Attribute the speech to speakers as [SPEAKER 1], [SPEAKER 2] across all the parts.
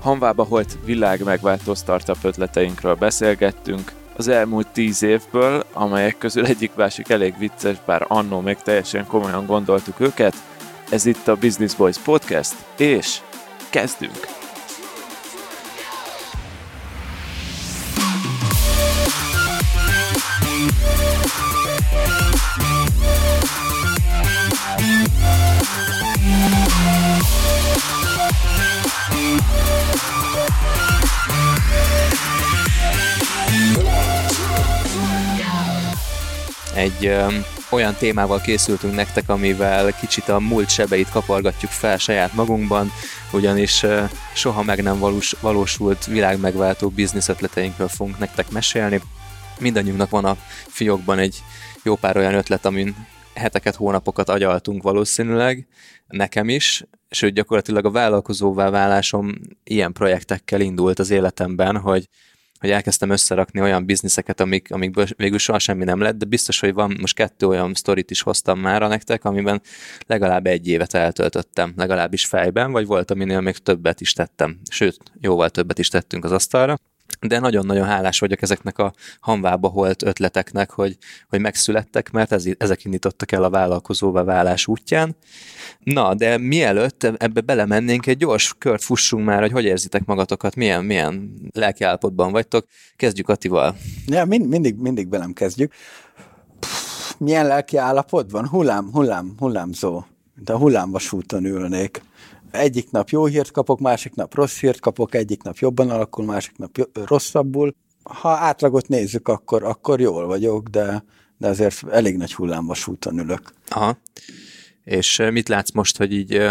[SPEAKER 1] Hanvába holt világ megváltó startup ötleteinkről beszélgettünk, az elmúlt tíz évből, amelyek közül egyik másik elég vicces, bár annó még teljesen komolyan gondoltuk őket. Ez itt a Business Boys Podcast, és kezdünk!
[SPEAKER 2] Egy olyan témával készültünk nektek, amivel kicsit a múlt sebeit kapargatjuk fel saját magunkban, ugyanis soha meg nem valós, valósult világmegváltó biznisz ötleteinkről fogunk nektek mesélni. Mindannyiunknak van a fiókban egy jó pár olyan ötlet, amin heteket, hónapokat agyaltunk valószínűleg, nekem is, sőt gyakorlatilag a vállalkozóvá válásom ilyen projektekkel indult az életemben, hogy hogy elkezdtem összerakni olyan bizniszeket, amik, amikből végül soha semmi nem lett, de biztos, hogy van most kettő olyan sztorit is hoztam már nektek, amiben legalább egy évet eltöltöttem, legalábbis fejben, vagy volt, aminél még többet is tettem, sőt, jóval többet is tettünk az asztalra de nagyon-nagyon hálás vagyok ezeknek a hanvába holt ötleteknek, hogy, hogy megszülettek, mert ez, ezek indítottak el a vállalkozóvá válás útján. Na, de mielőtt ebbe belemennénk, egy gyors kört fussunk már, hogy hogy érzitek magatokat, milyen, milyen lelkiállapotban vagytok. Kezdjük Attival.
[SPEAKER 3] Ja, mind, mindig, mindig belem kezdjük. Pff, milyen lelki állapotban? Hullám, hullám, hullámzó. De hullámvasúton ülnék egyik nap jó hírt kapok, másik nap rossz hírt kapok, egyik nap jobban alakul, másik nap rosszabbul. Ha átlagot nézzük, akkor, akkor jól vagyok, de, de azért elég nagy hullámvasúton ülök.
[SPEAKER 2] Aha. És mit látsz most, hogy így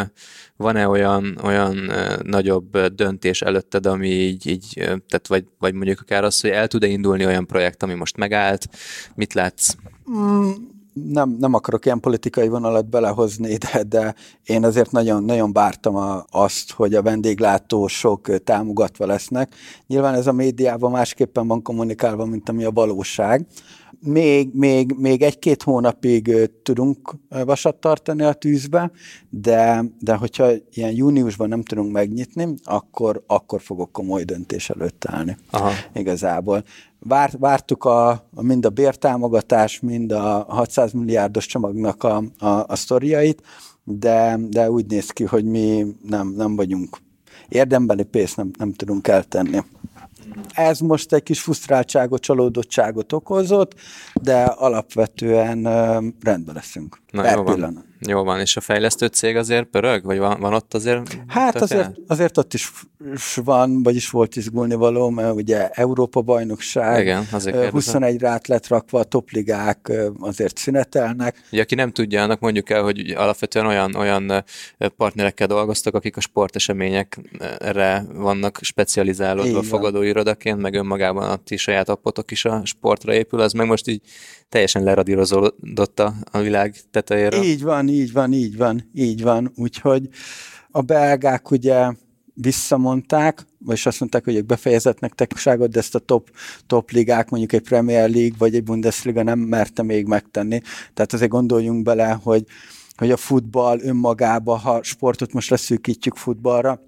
[SPEAKER 2] van-e olyan, olyan nagyobb döntés előtted, ami így, így tehát vagy, vagy mondjuk akár az, hogy el tud-e indulni olyan projekt, ami most megállt? Mit látsz?
[SPEAKER 3] Mm, nem, nem akarok ilyen politikai vonalat belehozni, de, de én azért nagyon, nagyon vártam a, azt, hogy a vendéglátósok támogatva lesznek. Nyilván ez a médiában másképpen van kommunikálva, mint ami a valóság. Még, még, még egy-két hónapig tudunk vasat tartani a tűzbe, de, de hogyha ilyen júniusban nem tudunk megnyitni, akkor, akkor fogok komoly döntés előtt állni. Aha. Igazából. Várt, vártuk a, a, mind a bértámogatás, mind a 600 milliárdos csomagnak a, a, a sztoriait, de, de úgy néz ki, hogy mi nem, nem vagyunk érdembeli pénzt nem, nem tudunk eltenni. Ez most egy kis frusztráltságot, csalódottságot okozott, de alapvetően rendben leszünk.
[SPEAKER 2] Na, jó van. Jó van, és a fejlesztő cég azért pörög? Vagy van, van ott azért?
[SPEAKER 3] Hát azért, azért ott is van, vagyis volt izgulni való, mert ugye Európa bajnokság, Igen, azért 21 rát lett rakva, a topligák azért szünetelnek.
[SPEAKER 2] Ugye, aki nem tudja, annak mondjuk el, hogy alapvetően olyan, olyan partnerekkel dolgoztak, akik a sporteseményekre vannak specializálódva fogadóirodaként, meg önmagában a ti saját appotok is a sportra épül, az meg most így teljesen leradírozódott a, a világ tetejéről.
[SPEAKER 3] Így van, így van, így van, így van. Úgyhogy a belgák ugye visszamondták, vagyis azt mondták, hogy ők befejezetnek technikágot, de ezt a top, top ligák, mondjuk egy Premier League vagy egy Bundesliga nem merte még megtenni. Tehát azért gondoljunk bele, hogy, hogy a futball önmagába, ha sportot most leszűkítjük futballra,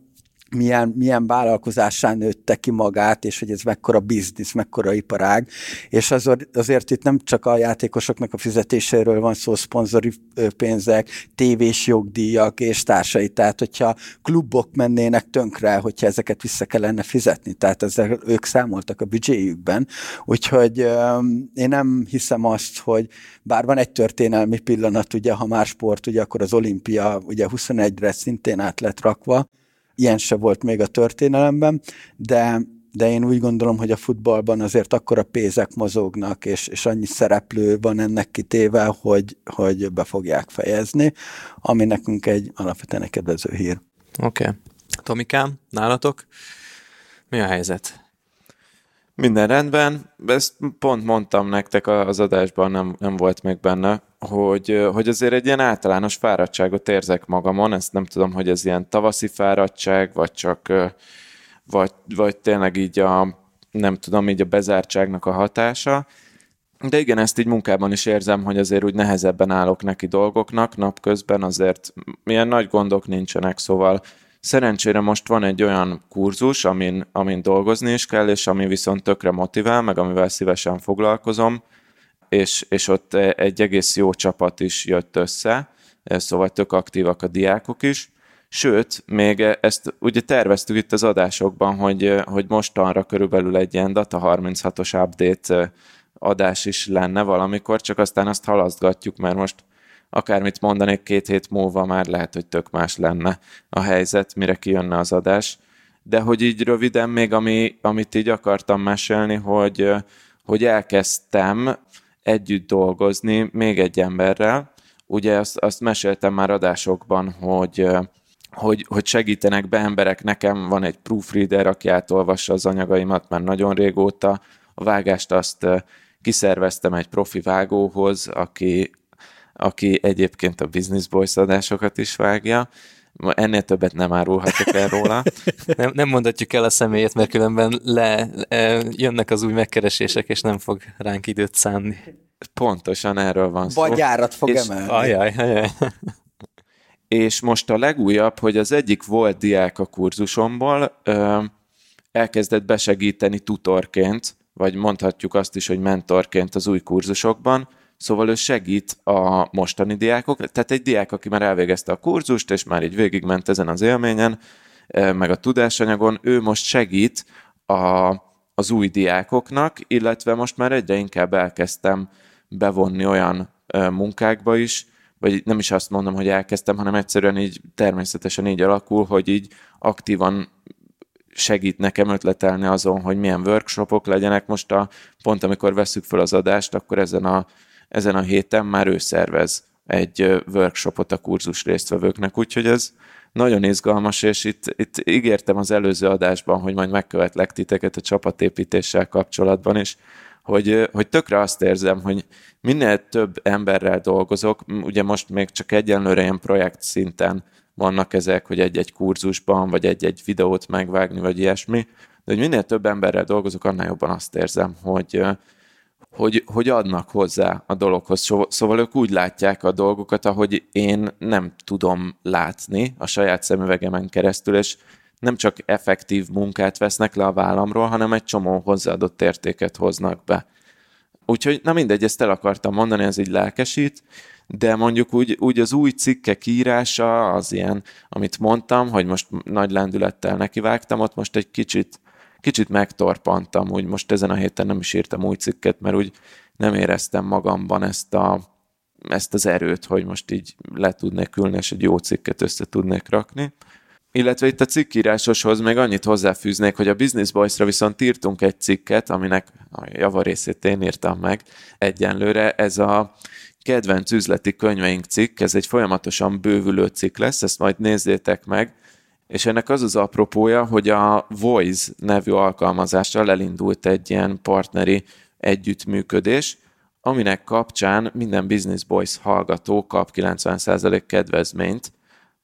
[SPEAKER 3] milyen, milyen vállalkozásán nőtte ki magát, és hogy ez mekkora biznisz, mekkora iparág, és azért, azért itt nem csak a játékosoknak a fizetéséről van szó, szponzori pénzek, tévés jogdíjak és társai, tehát hogyha klubok mennének tönkre, hogyha ezeket vissza kellene fizetni, tehát ezzel ők számoltak a büdzséjükben, úgyhogy én nem hiszem azt, hogy bár van egy történelmi pillanat, ugye, ha már sport, ugye akkor az olimpia ugye 21-re szintén át lett rakva, ilyen se volt még a történelemben, de, de én úgy gondolom, hogy a futballban azért akkor a pénzek mozognak, és, és annyi szereplő van ennek kitéve, hogy, hogy be fogják fejezni, ami nekünk egy alapvetően egy kedvező hír.
[SPEAKER 2] Oké. Okay. Tomikám, nálatok mi a helyzet?
[SPEAKER 1] Minden rendben, ezt pont mondtam nektek az adásban, nem, nem volt még benne, hogy, hogy azért egy ilyen általános fáradtságot érzek magamon, ezt nem tudom, hogy ez ilyen tavaszi fáradtság, vagy csak, vagy, vagy tényleg így a, nem tudom, így a bezártságnak a hatása, de igen, ezt így munkában is érzem, hogy azért úgy nehezebben állok neki dolgoknak. Napközben, azért milyen nagy gondok nincsenek, szóval Szerencsére most van egy olyan kurzus, amin, amin dolgozni is kell, és ami viszont tökre motivál, meg amivel szívesen foglalkozom, és, és ott egy egész jó csapat is jött össze, szóval tök aktívak a diákok is. Sőt, még ezt ugye terveztük itt az adásokban, hogy, hogy mostanra körülbelül egy ilyen Data 36-os update adás is lenne valamikor, csak aztán azt halasztgatjuk, mert most akármit mondanék, két hét múlva már lehet, hogy tök más lenne a helyzet, mire kijönne az adás. De hogy így röviden még, ami, amit így akartam mesélni, hogy, hogy elkezdtem együtt dolgozni még egy emberrel. Ugye azt, azt meséltem már adásokban, hogy, hogy, hogy segítenek be emberek. Nekem van egy proofreader, aki átolvassa az anyagaimat már nagyon régóta. A vágást azt kiszerveztem egy profi vágóhoz, aki, aki egyébként a Business Boys adásokat is vágja. Ennél többet nem árulhatok el róla.
[SPEAKER 2] nem, nem mondhatjuk el a személyét, mert különben le, le, jönnek az új megkeresések, és nem fog ránk időt szánni.
[SPEAKER 1] Pontosan erről van szó.
[SPEAKER 3] Vagy árat fog és, emelni.
[SPEAKER 2] Ajaj, ajaj.
[SPEAKER 1] És most a legújabb, hogy az egyik volt diák a kurzusomból, ö, elkezdett besegíteni tutorként, vagy mondhatjuk azt is, hogy mentorként az új kurzusokban, Szóval ő segít a mostani diákok, tehát egy diák, aki már elvégezte a kurzust, és már így végigment ezen az élményen, eh, meg a tudásanyagon, ő most segít a, az új diákoknak, illetve most már egyre inkább elkezdtem bevonni olyan eh, munkákba is, vagy nem is azt mondom, hogy elkezdtem, hanem egyszerűen így természetesen így alakul, hogy így aktívan segít nekem ötletelni azon, hogy milyen workshopok legyenek. Most a, pont amikor veszük fel az adást, akkor ezen a ezen a héten már ő szervez egy workshopot a kurzus résztvevőknek, úgyhogy ez nagyon izgalmas, és itt, itt ígértem az előző adásban, hogy majd megkövetlek titeket a csapatépítéssel kapcsolatban is, hogy, hogy tökre azt érzem, hogy minél több emberrel dolgozok, ugye most még csak egyenlőre ilyen projekt szinten vannak ezek, hogy egy-egy kurzusban, vagy egy-egy videót megvágni, vagy ilyesmi, de hogy minél több emberrel dolgozok, annál jobban azt érzem, hogy, hogy, hogy adnak hozzá a dologhoz. Szóval ők úgy látják a dolgokat, ahogy én nem tudom látni a saját szemüvegemen keresztül, és nem csak effektív munkát vesznek le a vállamról, hanem egy csomó hozzáadott értéket hoznak be. Úgyhogy, na mindegy, ezt el akartam mondani, ez így lelkesít, de mondjuk úgy, úgy az új cikkek írása, az ilyen, amit mondtam, hogy most nagy lendülettel nekivágtam, ott most egy kicsit kicsit megtorpantam, úgy most ezen a héten nem is írtam új cikket, mert úgy nem éreztem magamban ezt, a, ezt az erőt, hogy most így le tudnék ülni, és egy jó cikket össze tudnék rakni. Illetve itt a cikkírásoshoz még annyit hozzáfűznék, hogy a Business Boys-ra viszont írtunk egy cikket, aminek a javarészét én írtam meg egyenlőre. Ez a kedvenc üzleti könyveink cikk, ez egy folyamatosan bővülő cikk lesz, ezt majd nézzétek meg, és ennek az az apropója, hogy a Voice nevű alkalmazással elindult egy ilyen partneri együttműködés, aminek kapcsán minden Business Boys hallgató kap 90% kedvezményt,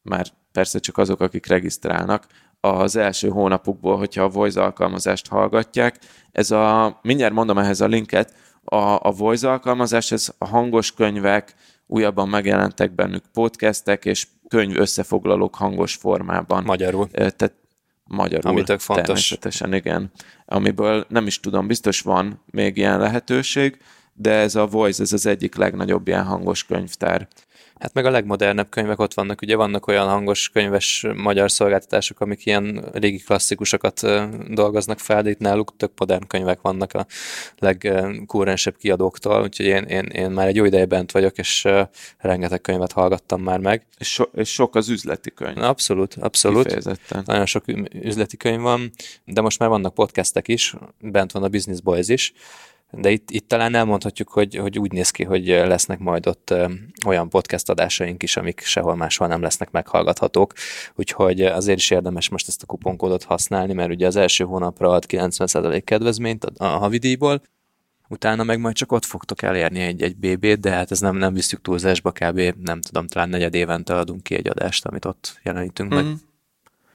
[SPEAKER 1] már persze csak azok, akik regisztrálnak, az első hónapukból, hogyha a Voice alkalmazást hallgatják. Ez a, mindjárt mondom ehhez a linket, a, a Voice alkalmazás, ez a hangos könyvek, újabban megjelentek bennük podcastek, és könyv összefoglalók hangos formában.
[SPEAKER 2] Magyarul.
[SPEAKER 1] Tehát magyarul.
[SPEAKER 2] Ami tök fontos.
[SPEAKER 1] Természetesen, igen. Amiből nem is tudom, biztos van még ilyen lehetőség, de ez a Voice, ez az egyik legnagyobb ilyen hangos könyvtár.
[SPEAKER 2] Hát meg a legmodernebb könyvek ott vannak, ugye vannak olyan hangos könyves magyar szolgáltatások, amik ilyen régi klasszikusokat dolgoznak fel, de itt náluk tök modern könyvek vannak a legkúrensebb kiadóktól, úgyhogy én, én, én már egy jó ideje bent vagyok, és rengeteg könyvet hallgattam már meg.
[SPEAKER 1] És, so, és sok az üzleti könyv.
[SPEAKER 2] Abszolút, abszolút. Nagyon sok üzleti könyv van, de most már vannak podcastek is, bent van a Business Boys is, de itt, itt talán elmondhatjuk, hogy, hogy úgy néz ki, hogy lesznek majd ott olyan podcast adásaink is, amik sehol máshol nem lesznek meghallgathatók, úgyhogy azért is érdemes most ezt a kuponkódot használni, mert ugye az első hónapra ad 90% kedvezményt a, a havidíjból, utána meg majd csak ott fogtok elérni egy, egy BB-t, de hát ez nem, nem visszük túlzásba, kb. nem tudom, talán negyed évente adunk ki egy adást, amit ott jelenítünk mm-hmm. meg.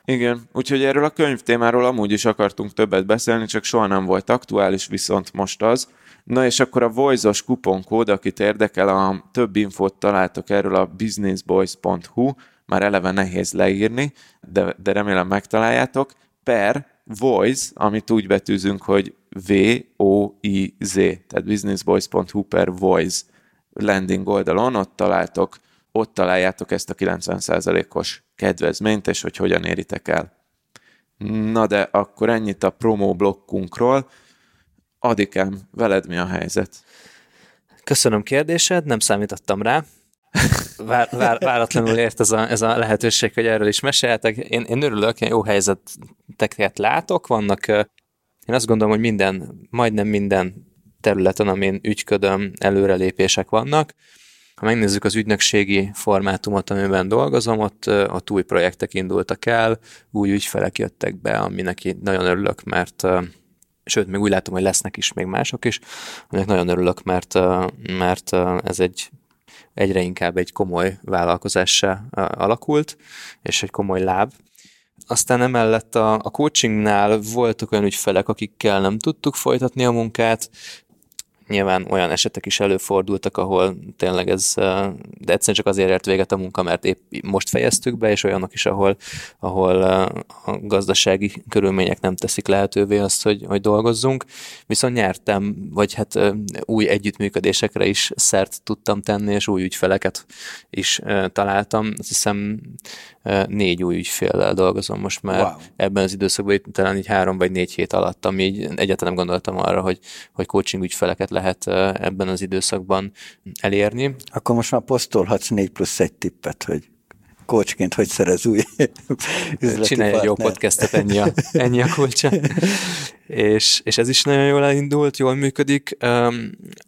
[SPEAKER 1] Igen, úgyhogy erről a könyvtémáról amúgy is akartunk többet beszélni, csak soha nem volt aktuális, viszont most az. Na és akkor a Voice-os kuponkód, akit érdekel, a több infót találtok erről a businessboys.hu már eleve nehéz leírni, de, de remélem megtaláljátok, per voice, amit úgy betűzünk, hogy V-O-I-Z, tehát businessboys.hu per voice landing oldalon, ott találtok, ott találjátok ezt a 90%-os kedvezményt, és hogy hogyan éritek el. Na de akkor ennyit a promo blokkunkról. Adikem, veled mi a helyzet?
[SPEAKER 2] Köszönöm kérdésed, nem számítottam rá. Vár, vár, váratlanul ért ez a, ez a lehetőség, hogy erről is meséltek. Én, én örülök, én jó helyzeteket látok, vannak, én azt gondolom, hogy minden, majdnem minden területen, amin ügyködöm, előrelépések vannak. Ha megnézzük az ügynökségi formátumot, amiben dolgozom, ott, ott új projektek indultak el, új ügyfelek jöttek be, aminek nagyon örülök, mert sőt, még úgy látom, hogy lesznek is még mások is, aminek nagyon örülök, mert, mert ez egy egyre inkább egy komoly vállalkozássá alakult, és egy komoly láb. Aztán emellett a, a coachingnál voltak olyan ügyfelek, akikkel nem tudtuk folytatni a munkát, Nyilván olyan esetek is előfordultak, ahol tényleg ez, de egyszerűen csak azért ért véget a munka, mert épp most fejeztük be, és olyanok is, ahol, ahol a gazdasági körülmények nem teszik lehetővé azt, hogy, hogy dolgozzunk. Viszont nyertem, vagy hát új együttműködésekre is szert tudtam tenni, és új ügyfeleket is találtam. Azt hiszem négy új ügyféllel dolgozom most már wow. ebben az időszakban, itt talán így három vagy négy hét alatt, ami így egyáltalán nem gondoltam arra, hogy, hogy coaching ügyfeleket lehet ebben az időszakban elérni.
[SPEAKER 3] Akkor most már posztolhatsz négy plusz egy tippet, hogy coachként hogy szerez új üzleti
[SPEAKER 2] Csinálj egy jó podcastet, ennyi a, ennyi a kulcsa. és, és ez is nagyon jól elindult, jól működik.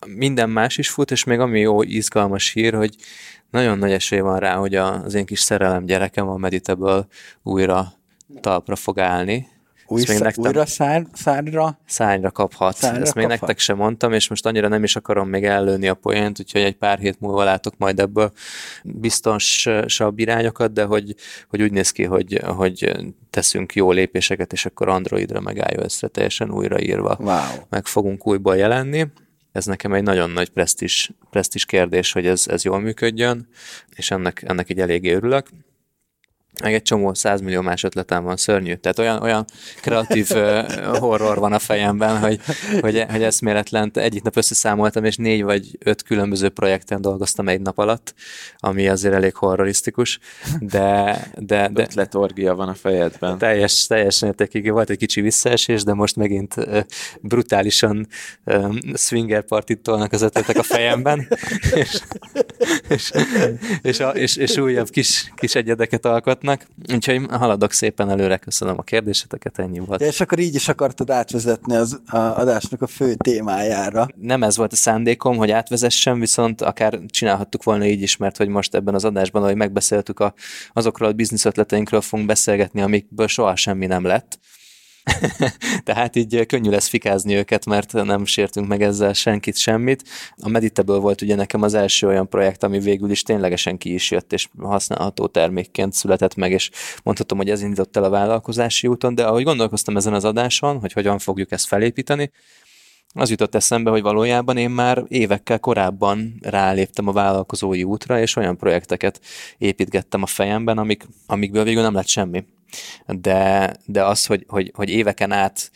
[SPEAKER 2] minden más is fut, és még ami jó, izgalmas hír, hogy nagyon nagy esély van rá, hogy az én kis szerelem gyerekem a Meditable újra talpra fog állni,
[SPEAKER 3] új még nektek, újra szár, szárra?
[SPEAKER 2] Szárra kaphat. Szárra Ezt még nektek sem mondtam, és most annyira nem is akarom még ellőni a poént, úgyhogy egy pár hét múlva látok majd ebből biztonsabb irányokat, de hogy, hogy úgy néz ki, hogy, hogy teszünk jó lépéseket, és akkor Androidra meg iOS-re teljesen újraírva
[SPEAKER 3] wow.
[SPEAKER 2] meg fogunk újból jelenni ez nekem egy nagyon nagy presztis, presztis kérdés, hogy ez, ez jól működjön, és ennek, ennek így eléggé örülök meg egy csomó százmillió más ötletem van, szörnyű. Tehát olyan, olyan kreatív horror van a fejemben, hogy, hogy, hogy eszméletlen. Egyik nap összeszámoltam, és négy vagy öt különböző projekten dolgoztam egy nap alatt, ami azért elég horrorisztikus, de... de, de
[SPEAKER 1] Ötletorgia van a fejedben.
[SPEAKER 2] Teljes, teljes mértékig volt egy kicsi visszaesés, de most megint brutálisan swinger partit tolnak az ötletek a fejemben, és, és, és, és, és, és újabb kis, kis egyedeket alkot hallgatnak, úgyhogy haladok szépen előre, köszönöm a kérdéseteket, ennyi volt.
[SPEAKER 3] De és akkor így is akartad átvezetni az a adásnak a fő témájára.
[SPEAKER 2] Nem ez volt a szándékom, hogy átvezessem, viszont akár csinálhattuk volna így is, mert hogy most ebben az adásban, ahogy megbeszéltük a, azokról a biznisz ötleteinkről fogunk beszélgetni, amikből soha semmi nem lett Tehát így könnyű lesz fikázni őket, mert nem sértünk meg ezzel senkit, semmit. A Meditable volt ugye nekem az első olyan projekt, ami végül is ténylegesen ki is jött, és használható termékként született meg, és mondhatom, hogy ez indított el a vállalkozási úton, de ahogy gondolkoztam ezen az adáson, hogy hogyan fogjuk ezt felépíteni, az jutott eszembe, hogy valójában én már évekkel korábban ráléptem a vállalkozói útra, és olyan projekteket építgettem a fejemben, amik, amikből végül nem lett semmi de, de az, hogy, hogy, hogy éveken át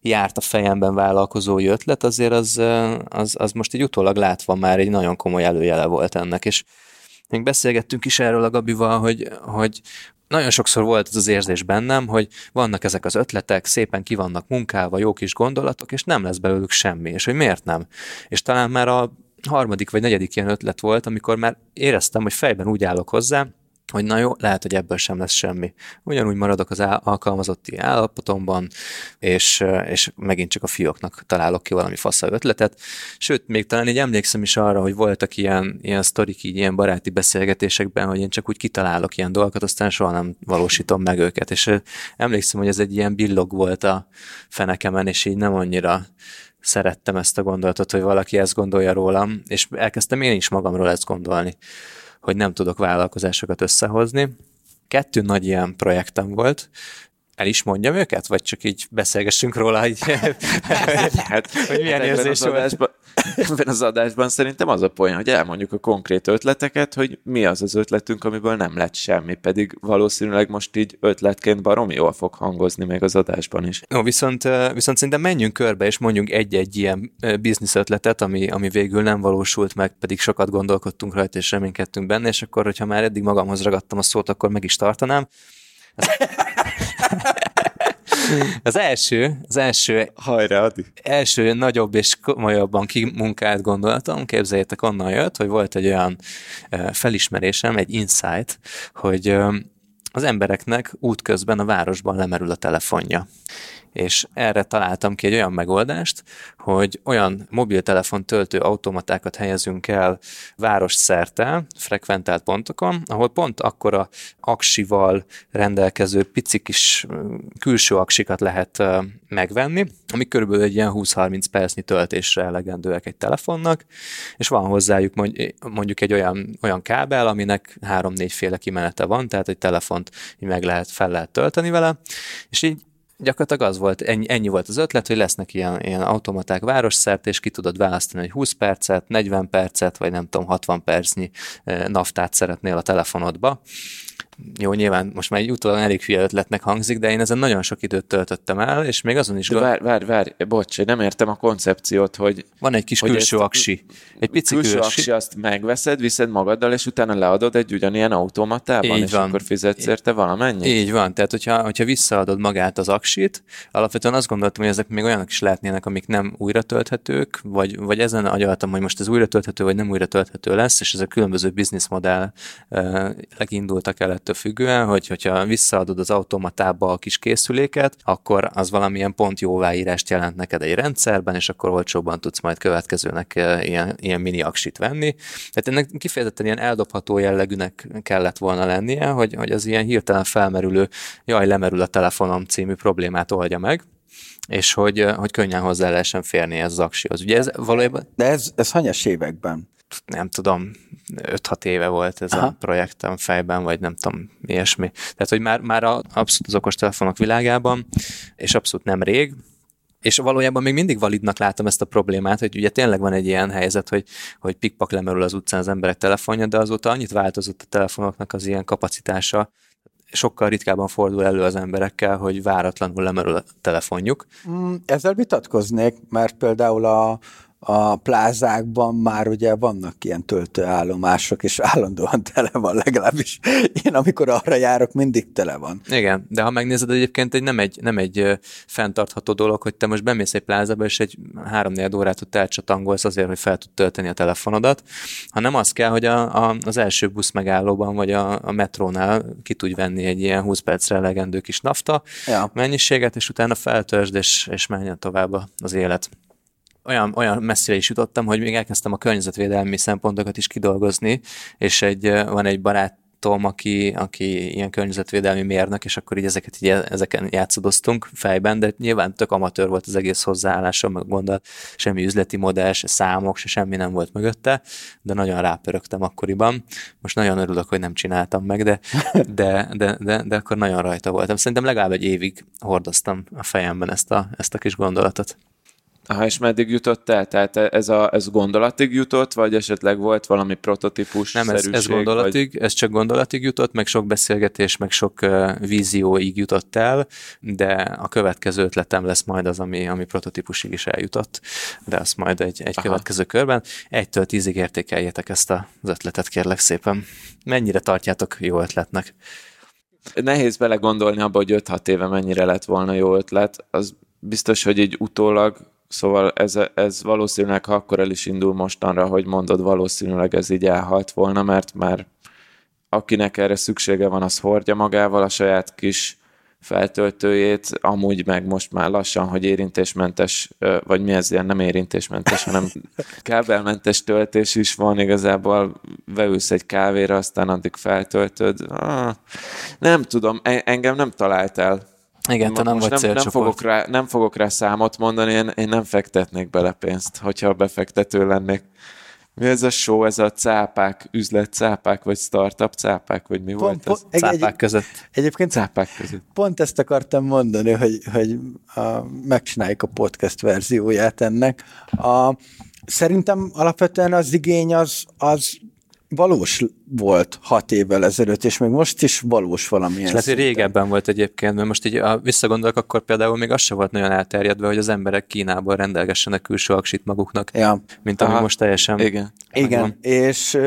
[SPEAKER 2] járt a fejemben vállalkozói ötlet, azért az, az, az most egy utólag látva már egy nagyon komoly előjele volt ennek, és még beszélgettünk is erről a Gabival, hogy, hogy nagyon sokszor volt ez az érzés bennem, hogy vannak ezek az ötletek, szépen ki vannak munkálva, jó kis gondolatok, és nem lesz belőlük semmi, és hogy miért nem. És talán már a harmadik vagy negyedik ilyen ötlet volt, amikor már éreztem, hogy fejben úgy állok hozzá, hogy na jó, lehet, hogy ebből sem lesz semmi. Ugyanúgy maradok az alkalmazotti állapotomban, és, és megint csak a fióknak találok ki valami fasza ötletet. Sőt, még talán így emlékszem is arra, hogy voltak ilyen, ilyen sztorik, így ilyen baráti beszélgetésekben, hogy én csak úgy kitalálok ilyen dolgokat, aztán soha nem valósítom meg őket. És emlékszem, hogy ez egy ilyen billog volt a fenekemen, és így nem annyira szerettem ezt a gondolatot, hogy valaki ezt gondolja rólam, és elkezdtem én is magamról ezt gondolni hogy nem tudok vállalkozásokat összehozni. Kettő nagy ilyen projektem volt. el is mondjam őket, vagy csak így beszélgessünk róla, hogy, hát, hogy milyen hát érzés
[SPEAKER 1] adásban, ebben az adásban szerintem az a poén, hogy elmondjuk a konkrét ötleteket, hogy mi az az ötletünk, amiből nem lett semmi, pedig valószínűleg most így ötletként baromi jól fog hangozni még az adásban is.
[SPEAKER 2] No, viszont, viszont szerintem menjünk körbe, és mondjunk egy-egy ilyen biznisz ötletet, ami, ami végül nem valósult meg, pedig sokat gondolkodtunk rajta, és reménykedtünk benne, és akkor, hogyha már eddig magamhoz ragadtam a szót, akkor meg is tartanám. Az első, az első,
[SPEAKER 1] Hajrá, Adi.
[SPEAKER 2] első nagyobb és komolyabban kimunkált gondolatom, képzeljétek, onnan jött, hogy volt egy olyan felismerésem, egy insight, hogy az embereknek útközben a városban lemerül a telefonja és erre találtam ki egy olyan megoldást, hogy olyan mobiltelefon töltő automatákat helyezünk el város szerte, frekventált pontokon, ahol pont akkora aksival rendelkező pici kis külső aksikat lehet megvenni, ami körülbelül egy ilyen 20-30 percnyi töltésre elegendőek egy telefonnak, és van hozzájuk mondjuk egy olyan, olyan kábel, aminek három-négy féle kimenete van, tehát egy telefont így meg lehet, fel lehet tölteni vele, és így gyakorlatilag az volt, ennyi, ennyi volt az ötlet, hogy lesznek ilyen, ilyen automaták városszerte, és ki tudod választani, hogy 20 percet, 40 percet, vagy nem tudom, 60 percnyi eh, naftát szeretnél a telefonodba, jó, nyilván most már egy utólag elég hülye ötletnek hangzik, de én ezen nagyon sok időt töltöttem el, és még azon is...
[SPEAKER 1] De várj, várj, várj, bocs, én nem értem a koncepciót, hogy...
[SPEAKER 2] Van egy kis külső ezt, aksi. Egy pici
[SPEAKER 1] külső, külső aksi, azt megveszed, viszed magaddal, és utána leadod egy ugyanilyen automatában, Így és van. akkor fizetsz érte valamennyit?
[SPEAKER 2] Így van, tehát hogyha, hogyha visszaadod magát az aksit, alapvetően azt gondoltam, hogy ezek még olyanok is lehetnének, amik nem újra tölthetők, vagy, vagy ezen agyaltam, hogy most ez újra tölthető, vagy nem újra tölthető lesz, és ez a különböző bizniszmodell uh, indultak el ettől függően, hogy hogyha visszaadod az automatába a kis készüléket, akkor az valamilyen pont jóváírást jelent neked egy rendszerben, és akkor olcsóban tudsz majd következőnek eh, ilyen, ilyen mini aksit venni. Tehát ennek kifejezetten ilyen eldobható jellegűnek kellett volna lennie, hogy, hogy az ilyen hirtelen felmerülő, jaj, lemerül a telefonom című problémát oldja meg, és hogy, eh, hogy könnyen hozzá lehessen férni ez az aksihoz. Ugye ez valójában...
[SPEAKER 3] De ez, ez hanyas években?
[SPEAKER 2] Nem tudom, 5-6 éve volt ez Aha. a projektem fejben, vagy nem tudom, ilyesmi. Tehát, hogy már, már a, abszolút az okostelefonok világában, és abszolút nem rég, és valójában még mindig validnak látom ezt a problémát, hogy ugye tényleg van egy ilyen helyzet, hogy, hogy pikpak lemerül az utcán az emberek telefonja, de azóta annyit változott a telefonoknak az ilyen kapacitása, sokkal ritkábban fordul elő az emberekkel, hogy váratlanul lemerül a telefonjuk.
[SPEAKER 3] Mm, ezzel vitatkoznék, mert például a, a plázákban már ugye vannak ilyen töltőállomások, és állandóan tele van, legalábbis én amikor arra járok, mindig tele van.
[SPEAKER 2] Igen, de ha megnézed egyébként, egy, nem, egy, nem egy fenntartható dolog, hogy te most bemész egy plázába, és egy három órát ott elcsatangolsz azért, hogy fel tud tölteni a telefonodat, hanem az kell, hogy a, a, az első busz megállóban, vagy a, a metrónál ki tudj venni egy ilyen 20 percre elegendő kis nafta ja. mennyiséget, és utána feltöltsd, és, és menjen tovább az élet olyan, olyan messzire is jutottam, hogy még elkezdtem a környezetvédelmi szempontokat is kidolgozni, és egy, van egy barát Tom, aki, aki ilyen környezetvédelmi mérnök, és akkor így ezeket így ezeken játszadoztunk fejben, de nyilván tök amatőr volt az egész hozzáállásom, meg gondolat, semmi üzleti modell, se számok, se semmi nem volt mögötte, de nagyon rápörögtem akkoriban. Most nagyon örülök, hogy nem csináltam meg, de, de, de, de, de akkor nagyon rajta voltam. Szerintem legalább egy évig hordoztam a fejemben ezt a, ezt a kis gondolatot.
[SPEAKER 1] Aha, és meddig jutott el? Tehát ez, a, ez gondolatig jutott, vagy esetleg volt valami prototípus
[SPEAKER 2] Nem, ez, ez gondolatig, vagy... ez csak gondolatig jutott, meg sok beszélgetés, meg sok uh, vízióig jutott el, de a következő ötletem lesz majd az, ami, ami prototípusig is eljutott, de azt majd egy, egy következő körben. Egytől tízig értékeljétek ezt az ötletet, kérlek szépen. Mennyire tartjátok jó ötletnek?
[SPEAKER 1] Nehéz belegondolni abba, hogy 5-6 éve mennyire lett volna jó ötlet. Az biztos, hogy egy utólag Szóval ez, ez valószínűleg, ha akkor el is indul mostanra, hogy mondod, valószínűleg ez így elhalt volna, mert már akinek erre szüksége van, az hordja magával a saját kis feltöltőjét, amúgy meg most már lassan, hogy érintésmentes, vagy mi ez ilyen nem érintésmentes, hanem kábelmentes töltés is van, igazából beülsz egy kávéra, aztán addig feltöltöd. Ah, nem tudom, engem nem talált el
[SPEAKER 2] igen, te nem vagy nem,
[SPEAKER 1] nem, fogok rá, nem fogok rá számot mondani, én, én nem fektetnék bele pénzt, hogyha befektető lennék. Mi ez a show, ez a cápák, üzlet cápák, vagy startup cápák, vagy mi volt ez?
[SPEAKER 3] egy-
[SPEAKER 2] Cápák
[SPEAKER 3] egy-
[SPEAKER 2] között.
[SPEAKER 3] Egyébként
[SPEAKER 1] Cápák között.
[SPEAKER 3] pont ezt akartam mondani, hogy, hogy a, megcsináljuk a podcast verzióját ennek. A, szerintem alapvetően az igény az, az valós volt hat évvel ezelőtt, és még most is valós valamilyen
[SPEAKER 2] És lehet, hogy régebben volt egyébként, mert most így ha visszagondolok, akkor például még az se volt nagyon elterjedve, hogy az emberek Kínából rendelgessenek külső aksit maguknak,
[SPEAKER 3] Ja.
[SPEAKER 2] mint ami
[SPEAKER 1] Aha.
[SPEAKER 2] most teljesen
[SPEAKER 1] Igen.
[SPEAKER 3] Igen, és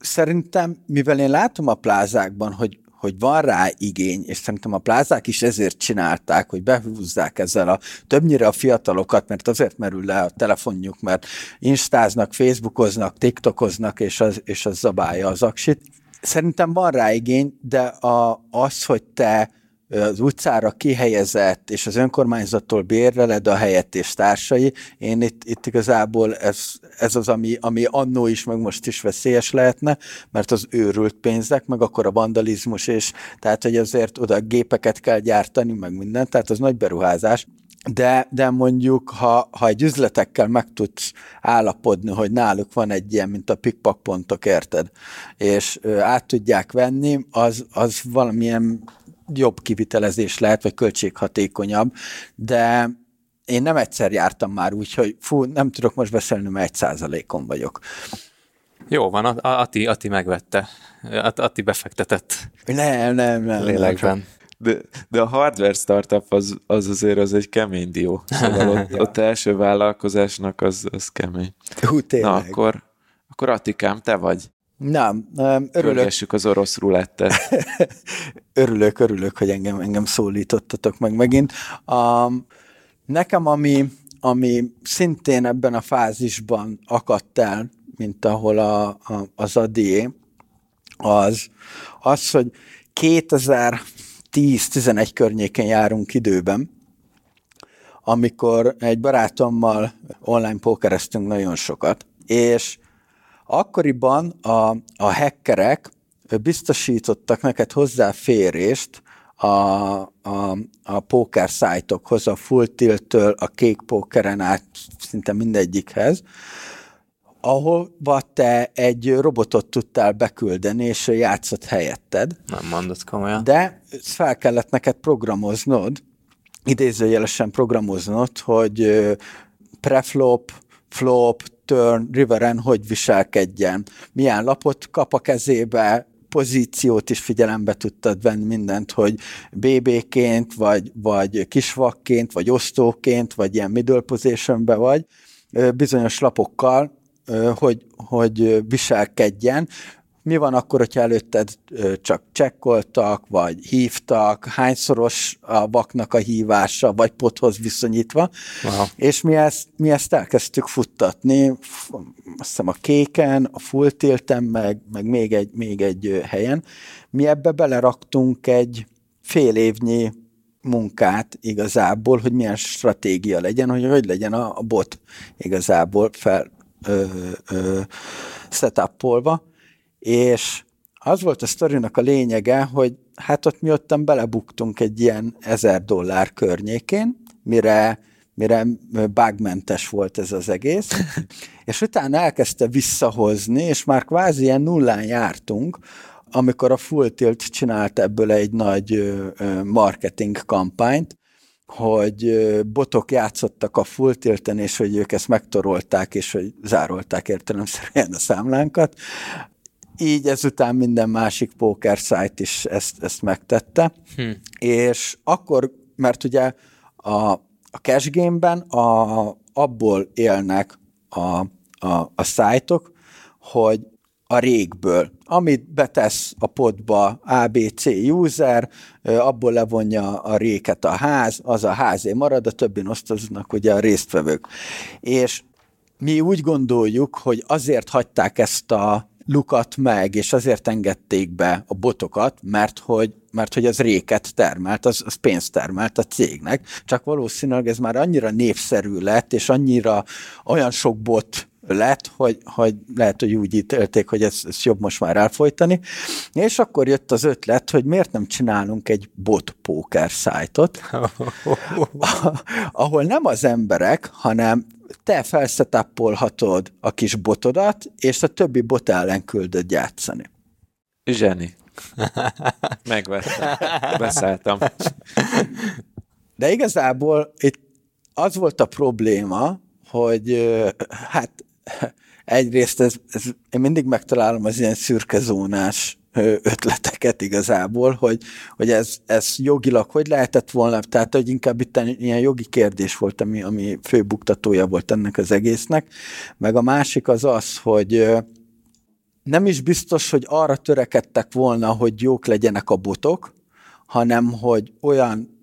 [SPEAKER 3] szerintem, mivel én látom a plázákban, hogy hogy van rá igény, és szerintem a plázák is ezért csinálták, hogy behúzzák ezzel a többnyire a fiatalokat, mert azért merül le a telefonjuk, mert instáznak, facebookoznak, tiktokoznak, és az, és az zabálja az aksit. Szerintem van rá igény, de a, az, hogy te az utcára kihelyezett, és az önkormányzattól bérleled a helyet és társai, én itt, itt igazából ez, ez az, ami, ami annó is, meg most is veszélyes lehetne, mert az őrült pénzek, meg akkor a vandalizmus, és tehát, hogy azért oda gépeket kell gyártani, meg minden, tehát az nagy beruházás. De, de mondjuk, ha, ha egy üzletekkel meg tudsz állapodni, hogy náluk van egy ilyen, mint a pikpak pontok, érted? És ö, át tudják venni, az, az valamilyen jobb kivitelezés lehet, vagy költséghatékonyabb, de én nem egyszer jártam már úgy, hogy fú, nem tudok most beszélni, mert egy százalékon vagyok.
[SPEAKER 2] Jó van, A- A- Ati, Ati megvette. At- Ati befektetett
[SPEAKER 3] Nem, nem, nem.
[SPEAKER 2] lélekben.
[SPEAKER 1] De, de a hardware startup az, az azért az egy kemény dió. Szóval ott, ott első vállalkozásnak az, az kemény.
[SPEAKER 3] Hú, tényleg.
[SPEAKER 1] Na akkor, akkor Attikám, te vagy.
[SPEAKER 3] Nem, örülök,
[SPEAKER 1] Örgessük az orosz rulettet.
[SPEAKER 3] örülök, örülök, hogy engem, engem szólítottatok meg megint. Um, nekem, ami, ami szintén ebben a fázisban akadt el, mint ahol a, a, az Adié, az, az, hogy 2010-11 környékén járunk időben, amikor egy barátommal online pókereztünk nagyon sokat, és akkoriban a, a hackerek biztosítottak neked hozzáférést a, a, a póker szájtokhoz, a full tilt-től a kék pókeren át szinte mindegyikhez, ahova te egy robotot tudtál beküldeni, és játszott helyetted,
[SPEAKER 2] Nem mondod komolyan.
[SPEAKER 3] de fel kellett neked programoznod, idézőjelesen programoznod, hogy preflop, flop, turn, riveren hogy viselkedjen, milyen lapot kap a kezébe, pozíciót is figyelembe tudtad venni mindent, hogy BB-ként, vagy, vagy kisvakként, vagy osztóként, vagy ilyen middle positionbe vagy, bizonyos lapokkal, hogy, hogy viselkedjen. Mi van akkor, hogyha előtted csak csekkoltak, vagy hívtak, hányszoros a vaknak a hívása, vagy pothoz viszonyítva,
[SPEAKER 2] Wow.
[SPEAKER 3] és mi ezt, mi ezt elkezdtük futtatni, azt hiszem a kéken, a full tilten, meg, meg még, egy, még egy helyen. Mi ebbe beleraktunk egy fél évnyi munkát igazából, hogy milyen stratégia legyen, hogy hogy legyen a, a bot igazából fel ö, ö, setupolva, és az volt a sztorinak a lényege, hogy hát ott mi ottan belebuktunk egy ilyen ezer dollár környékén, mire, mire bugmentes volt ez az egész, és utána elkezdte visszahozni, és már kvázi ilyen nullán jártunk, amikor a Full Tilt csinált ebből egy nagy marketing kampányt, hogy botok játszottak a full tilten, és hogy ők ezt megtorolták, és hogy zárolták értelemszerűen a számlánkat. Így ezután minden másik póker site is ezt, ezt megtette.
[SPEAKER 2] Hm.
[SPEAKER 3] És akkor, mert ugye a, a cash game-ben a, abból élnek a, a, a szájtok, hogy a régből, amit betesz a podba ABC user, abból levonja a réket a ház, az a házé marad, a többin osztoznak ugye a résztvevők. És mi úgy gondoljuk, hogy azért hagyták ezt a lukat meg, és azért engedték be a botokat, mert hogy, mert hogy az réket termelt, az, az pénzt termelt a cégnek, csak valószínűleg ez már annyira népszerű lett, és annyira olyan sok bot lett, hogy, hogy lehet, hogy úgy ítélték, hogy ez, ez jobb most már elfolytani. És akkor jött az ötlet, hogy miért nem csinálunk egy bot póker szájtot, ahol nem az emberek, hanem te felszetapolhatod a kis botodat, és a többi bot ellen küldöd játszani.
[SPEAKER 1] Zseni. Megvettem. Beszálltam.
[SPEAKER 3] De igazából itt az volt a probléma, hogy hát egyrészt ez, ez, én mindig megtalálom az ilyen szürkezónás ötleteket igazából, hogy, hogy ez, ez jogilag hogy lehetett volna, tehát hogy inkább itt ilyen jogi kérdés volt, ami, ami főbuktatója volt ennek az egésznek, meg a másik az az, hogy nem is biztos, hogy arra törekedtek volna, hogy jók legyenek a botok, hanem hogy olyan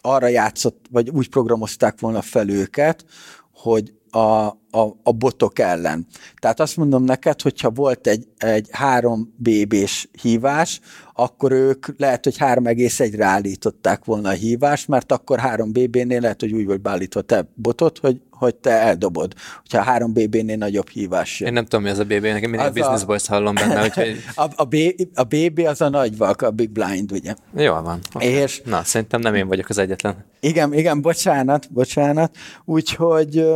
[SPEAKER 3] arra játszott, vagy úgy programozták volna fel őket, hogy a, a, a botok ellen. Tehát azt mondom neked, hogyha volt egy, egy 3 BB-s hívás, akkor ők lehet, hogy 3,1-re állították volna a hívást, mert akkor 3 BB-nél lehet, hogy úgy volt beállítva te botot, hogy hogy te eldobod, hogyha a 3 BB-nél nagyobb hívás
[SPEAKER 2] jön. Én nem tudom, mi az a BB, nekem mindig a Business a... Boys hallom benne, úgyhogy...
[SPEAKER 3] a, a, B, a BB az a nagy valk, a Big Blind, ugye?
[SPEAKER 2] Jól van. Okay. És... Na, szerintem nem én vagyok az egyetlen.
[SPEAKER 3] Igen, igen, bocsánat, bocsánat. Úgyhogy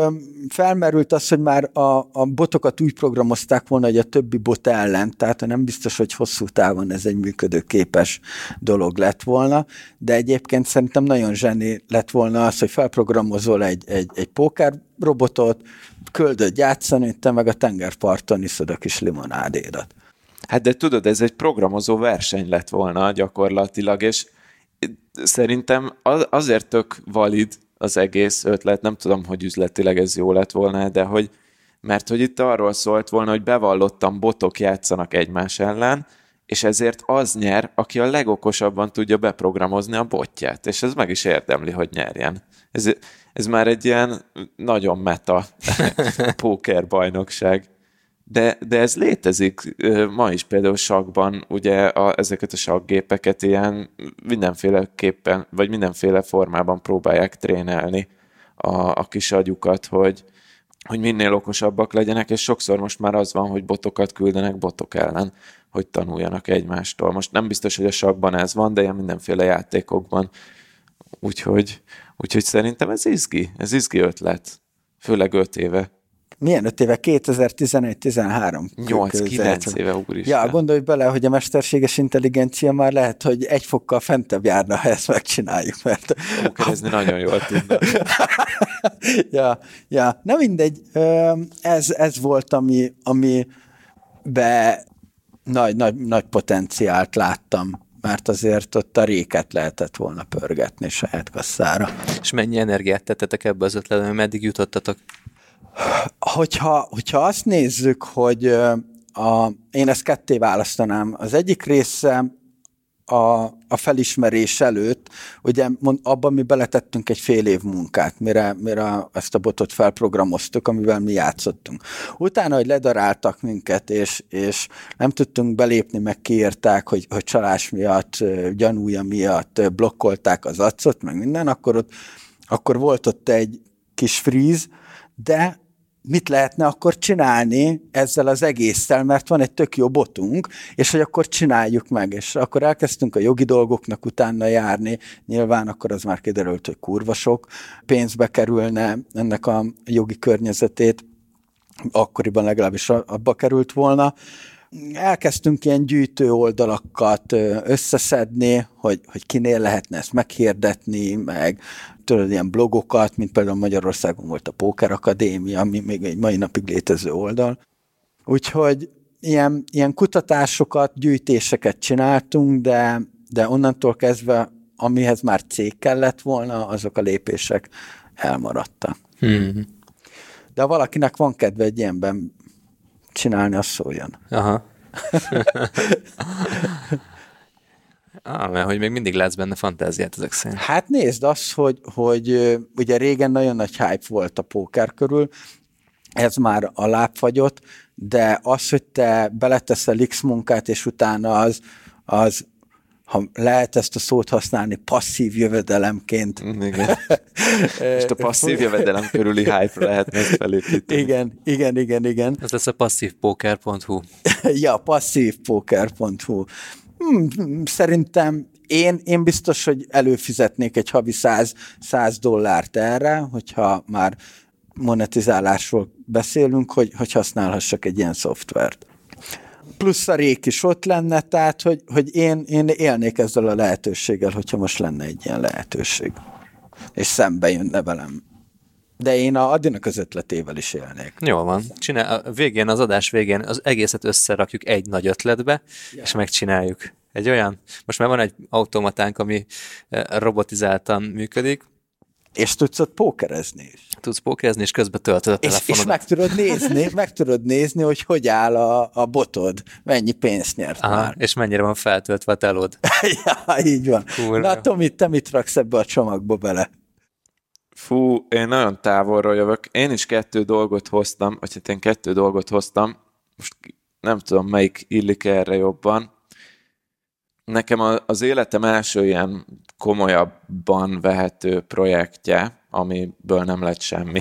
[SPEAKER 3] felmerült az, hogy már a, a botokat úgy programozták volna, hogy a többi bot ellen, tehát nem biztos, hogy hosszú távon ez egy működőképes dolog lett volna, de egyébként szerintem nagyon zseni lett volna az, hogy felprogramozol egy, egy, egy póker robotot, köldöd játszani, te meg a tengerparton iszod a kis limonádédat.
[SPEAKER 1] Hát de tudod, ez egy programozó verseny lett volna gyakorlatilag, és szerintem azért tök valid az egész ötlet, nem tudom, hogy üzletileg ez jó lett volna, de hogy mert hogy itt arról szólt volna, hogy bevallottan botok játszanak egymás ellen, és ezért az nyer, aki a legokosabban tudja beprogramozni a botját, és ez meg is érdemli, hogy nyerjen. Ez, ez már egy ilyen nagyon meta póker bajnokság. De, de ez létezik ma is például sakban, ugye a, ezeket a sakgépeket ilyen mindenféleképpen, vagy mindenféle formában próbálják trénelni a, a kis agyukat, hogy, hogy minél okosabbak legyenek, és sokszor most már az van, hogy botokat küldenek botok ellen, hogy tanuljanak egymástól. Most nem biztos, hogy a sakban ez van, de ilyen mindenféle játékokban. Úgyhogy, úgyhogy szerintem ez izgi, ez izgi ötlet. Főleg öt éve.
[SPEAKER 3] Milyen öt éve? 2011-13.
[SPEAKER 1] 8-9 éve, úristen.
[SPEAKER 3] Ja, gondolj bele, hogy a mesterséges intelligencia már lehet, hogy egy fokkal fentebb járna, ha ezt megcsináljuk, mert...
[SPEAKER 1] Ókerezni nagyon jól tudna.
[SPEAKER 3] ja, ja, nem mindegy. Ez, ez volt, ami, ami be nagy, nagy, nagy potenciált láttam mert azért ott a réket lehetett volna pörgetni saját kasszára.
[SPEAKER 2] És mennyi energiát tettetek ebbe az ötletbe, meddig jutottatok?
[SPEAKER 3] Hogyha, hogyha azt nézzük, hogy a, én ezt ketté választanám. Az egyik része a, a felismerés előtt, ugye abban mi beletettünk egy fél év munkát, mire, mire ezt a botot felprogramoztuk, amivel mi játszottunk. Utána, hogy ledaráltak minket, és, és nem tudtunk belépni, meg kiírták, hogy, hogy csalás miatt, gyanúja miatt blokkolták az acot, meg minden, akkor ott akkor volt ott egy kis fríz, de mit lehetne akkor csinálni ezzel az egésszel, mert van egy tök jó botunk, és hogy akkor csináljuk meg, és akkor elkezdtünk a jogi dolgoknak utána járni, nyilván akkor az már kiderült, hogy kurva sok pénzbe kerülne ennek a jogi környezetét, akkoriban legalábbis abba került volna, elkezdtünk ilyen gyűjtő oldalakat összeszedni, hogy, hogy kinél lehetne ezt meghirdetni, meg tudod, ilyen blogokat, mint például Magyarországon volt a Póker Akadémia, ami még egy mai napig létező oldal. Úgyhogy ilyen, ilyen kutatásokat, gyűjtéseket csináltunk, de, de onnantól kezdve, amihez már cég kellett volna, azok a lépések elmaradtak. Hmm. De ha valakinek van kedve egy ilyenben csinálni, az szóljon.
[SPEAKER 2] Aha. Ah, mert hogy még mindig látsz benne fantáziát ezek szerint.
[SPEAKER 3] Hát nézd azt, hogy, hogy ugye régen nagyon nagy hype volt a póker körül, ez már a lábfagyott, de az, hogy te beleteszel X munkát, és utána az, az ha lehet ezt a szót használni, passzív jövedelemként.
[SPEAKER 1] Igen. És a passzív jövedelem körüli hype lehet ezt felépíteni.
[SPEAKER 3] Igen, igen, igen, igen.
[SPEAKER 2] Ez lesz a passzívpoker.hu.
[SPEAKER 3] ja, passzívpoker.hu. Hmm, szerintem én, én biztos, hogy előfizetnék egy havi 100, 100 dollárt erre, hogyha már monetizálásról beszélünk, hogy, hogy használhassak egy ilyen szoftvert. Plusz a rék is ott lenne, tehát hogy, hogy én, én élnék ezzel a lehetőséggel, hogyha most lenne egy ilyen lehetőség. És szembe jönne velem. De én a Adinak az ötletével is élnék.
[SPEAKER 2] Jól van. Csinál, a végén, az adás végén az egészet összerakjuk egy nagy ötletbe, yeah. és megcsináljuk. Egy olyan, most már van egy automatánk, ami eh, robotizáltan működik,
[SPEAKER 3] és tudsz ott pókerezni is.
[SPEAKER 2] Tudsz pókerezni, és közben töltöd a telefonodat.
[SPEAKER 3] És, és meg tudod nézni, meg tudod nézni, hogy hogy áll a, a botod, mennyi pénzt nyert Aha, már.
[SPEAKER 2] És mennyire van feltöltve a telód.
[SPEAKER 3] ja, így van. Kurva. Na, Tomi, te mit raksz ebbe a csomagba bele?
[SPEAKER 1] Fú, én nagyon távolról jövök. Én is kettő dolgot hoztam, vagy hát én kettő dolgot hoztam. Most nem tudom, melyik illik erre jobban. Nekem az életem első ilyen komolyabban vehető projektje, amiből nem lett semmi,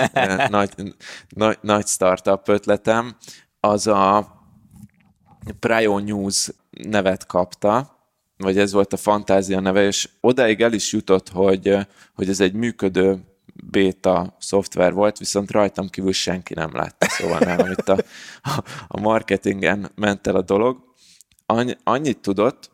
[SPEAKER 1] nagy, nagy, nagy startup ötletem, az a Prio News nevet kapta, vagy ez volt a fantázia neve, és odáig el is jutott, hogy, hogy ez egy működő beta szoftver volt, viszont rajtam kívül senki nem látta, szóval nálam itt a, a marketingen ment el a dolog. Annyi, annyit tudott,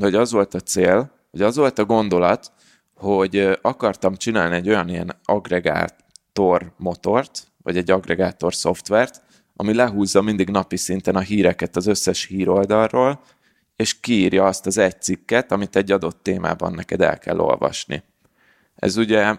[SPEAKER 1] hogy az volt a cél, hogy az volt a gondolat, hogy akartam csinálni egy olyan ilyen agregátor motort, vagy egy agregátor szoftvert, ami lehúzza mindig napi szinten a híreket az összes híroldalról, és kiírja azt az egy cikket, amit egy adott témában neked el kell olvasni. Ez ugye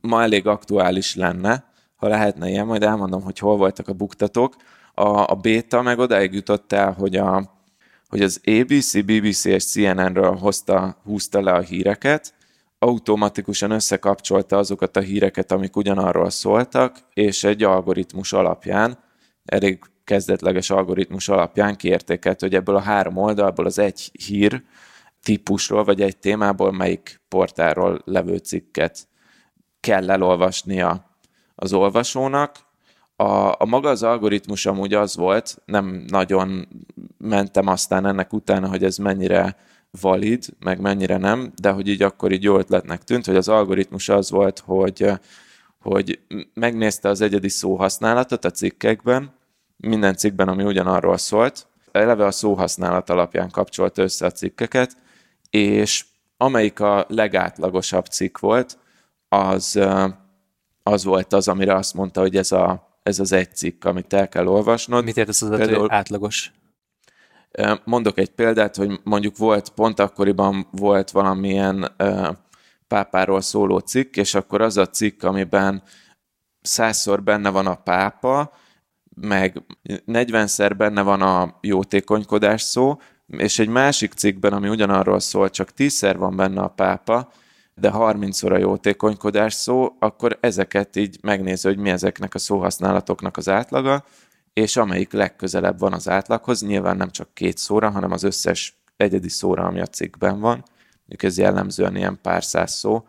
[SPEAKER 1] ma elég aktuális lenne, ha lehetne ilyen, majd elmondom, hogy hol voltak a buktatók. A, a beta meg odáig jutott el, hogy, a, hogy az ABC, BBC és CNN-ről hozta, húzta le a híreket, automatikusan összekapcsolta azokat a híreket, amik ugyanarról szóltak, és egy algoritmus alapján elég kezdetleges algoritmus alapján kiértékelt, hogy ebből a három oldalból az egy hír típusról, vagy egy témából melyik portáról levő cikket kell elolvasnia az olvasónak. A, a maga az algoritmus amúgy az volt, nem nagyon mentem aztán ennek utána, hogy ez mennyire valid, meg mennyire nem, de hogy így akkor így jó ötletnek tűnt, hogy az algoritmus az volt, hogy, hogy megnézte az egyedi szóhasználatot a cikkekben, minden cikkben, ami ugyanarról szólt. Eleve a szóhasználat alapján kapcsolta össze a cikkeket, és amelyik a legátlagosabb cikk volt, az, az volt az, amire azt mondta, hogy ez, a, ez az egy cikk, amit el kell olvasnod.
[SPEAKER 2] Mit értesz az, Például, hogy átlagos?
[SPEAKER 1] Mondok egy példát, hogy mondjuk volt, pont akkoriban volt valamilyen pápáról szóló cikk, és akkor az a cikk, amiben százszor benne van a pápa, meg 40-szer benne van a jótékonykodás szó, és egy másik cikkben, ami ugyanarról szól, csak 10-szer van benne a pápa, de 30-szor a jótékonykodás szó, akkor ezeket így megnéző, hogy mi ezeknek a szóhasználatoknak az átlaga, és amelyik legközelebb van az átlaghoz, nyilván nem csak két szóra, hanem az összes egyedi szóra, ami a cikkben van, ez jellemzően ilyen pár száz szó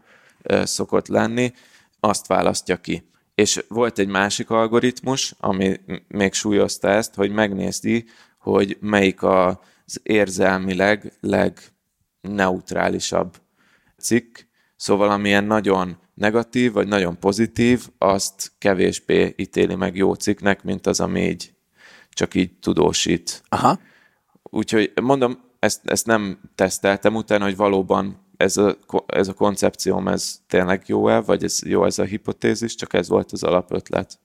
[SPEAKER 1] szokott lenni, azt választja ki. És volt egy másik algoritmus, ami még súlyozta ezt, hogy megnézi, hogy melyik az érzelmileg legneutrálisabb cikk, szóval amilyen nagyon negatív, vagy nagyon pozitív, azt kevésbé ítéli meg jó cikknek, mint az, ami így csak így tudósít.
[SPEAKER 3] Aha.
[SPEAKER 1] Úgyhogy mondom, ezt, ezt nem teszteltem utána, hogy valóban ez a, ez a koncepcióm, ez tényleg jó-e, vagy ez jó ez a hipotézis, csak ez volt az alapötlet.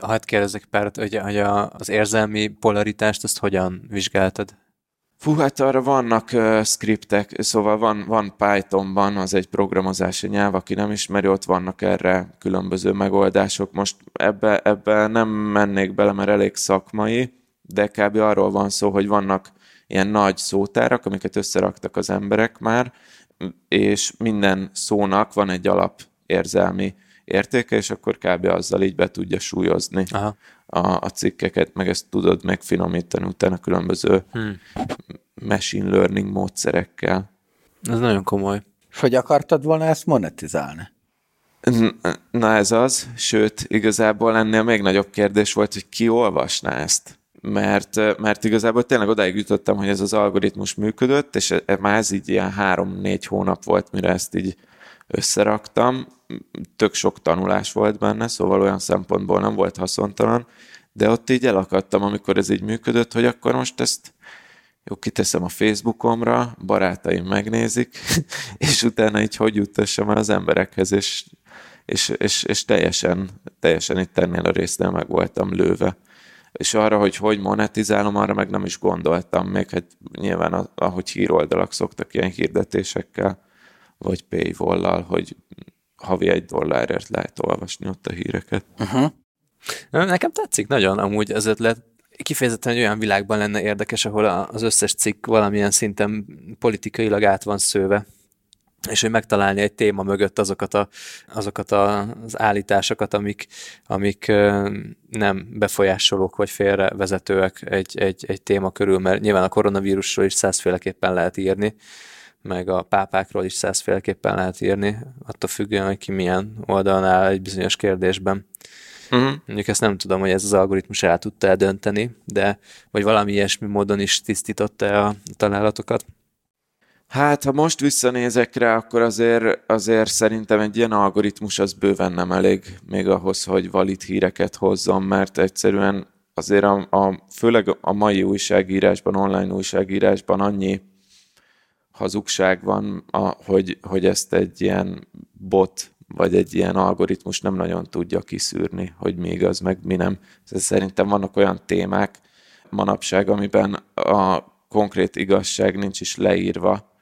[SPEAKER 2] Hát kérdezek párat, hogy, hogy a, az érzelmi polaritást, azt hogyan vizsgáltad?
[SPEAKER 1] Fú, hát arra vannak uh, skriptek, szóval van, van Pythonban, az egy programozási nyelv, aki nem ismeri, ott vannak erre különböző megoldások. Most ebbe, ebbe nem mennék bele, mert elég szakmai, de kb. arról van szó, hogy vannak ilyen nagy szótárak, amiket összeraktak az emberek már, és minden szónak van egy alap érzelmi értéke, és akkor kb. azzal így be tudja súlyozni Aha. A, a cikkeket, meg ezt tudod megfinomítani utána különböző hmm. machine learning módszerekkel.
[SPEAKER 2] Ez nagyon komoly.
[SPEAKER 3] És hogy akartad volna ezt monetizálni?
[SPEAKER 1] Na ez az, sőt, igazából ennél még nagyobb kérdés volt, hogy ki olvasná ezt mert, mert igazából tényleg odáig jutottam, hogy ez az algoritmus működött, és e, e, már ez így ilyen három-négy hónap volt, mire ezt így összeraktam, tök sok tanulás volt benne, szóval olyan szempontból nem volt haszontalan, de ott így elakadtam, amikor ez így működött, hogy akkor most ezt jó, kiteszem a Facebookomra, barátaim megnézik, és utána így hogy juttassam el az emberekhez, és, és, és, és teljesen, teljesen itt ennél a résznél meg voltam lőve. És arra, hogy hogy monetizálom, arra meg nem is gondoltam még, hát nyilván ahogy híroldalak szoktak ilyen hirdetésekkel, vagy paywall hogy havi egy dollárért lehet olvasni ott a híreket. Uh-huh.
[SPEAKER 2] Nekem tetszik nagyon amúgy az ötlet. Kifejezetten egy olyan világban lenne érdekes, ahol az összes cikk valamilyen szinten politikailag át van szőve és hogy megtalálni egy téma mögött azokat, a, azokat a, az állításokat, amik, amik nem befolyásolók vagy félrevezetőek egy, egy, egy téma körül, mert nyilván a koronavírusról is százféleképpen lehet írni, meg a pápákról is százféleképpen lehet írni, attól függően, hogy ki milyen oldalon áll egy bizonyos kérdésben. Uh-huh. Mondjuk ezt nem tudom, hogy ez az algoritmus el tudta dönteni, de vagy valami ilyesmi módon is tisztította a találatokat.
[SPEAKER 1] Hát, ha most visszanézek rá, akkor azért, azért szerintem egy ilyen algoritmus az bőven nem elég még ahhoz, hogy valid híreket hozzon, mert egyszerűen azért a, a, főleg a mai újságírásban, online újságírásban annyi hazugság van, a, hogy, hogy ezt egy ilyen bot vagy egy ilyen algoritmus nem nagyon tudja kiszűrni, hogy mi igaz, meg mi nem. Szerintem vannak olyan témák manapság, amiben a konkrét igazság nincs is leírva,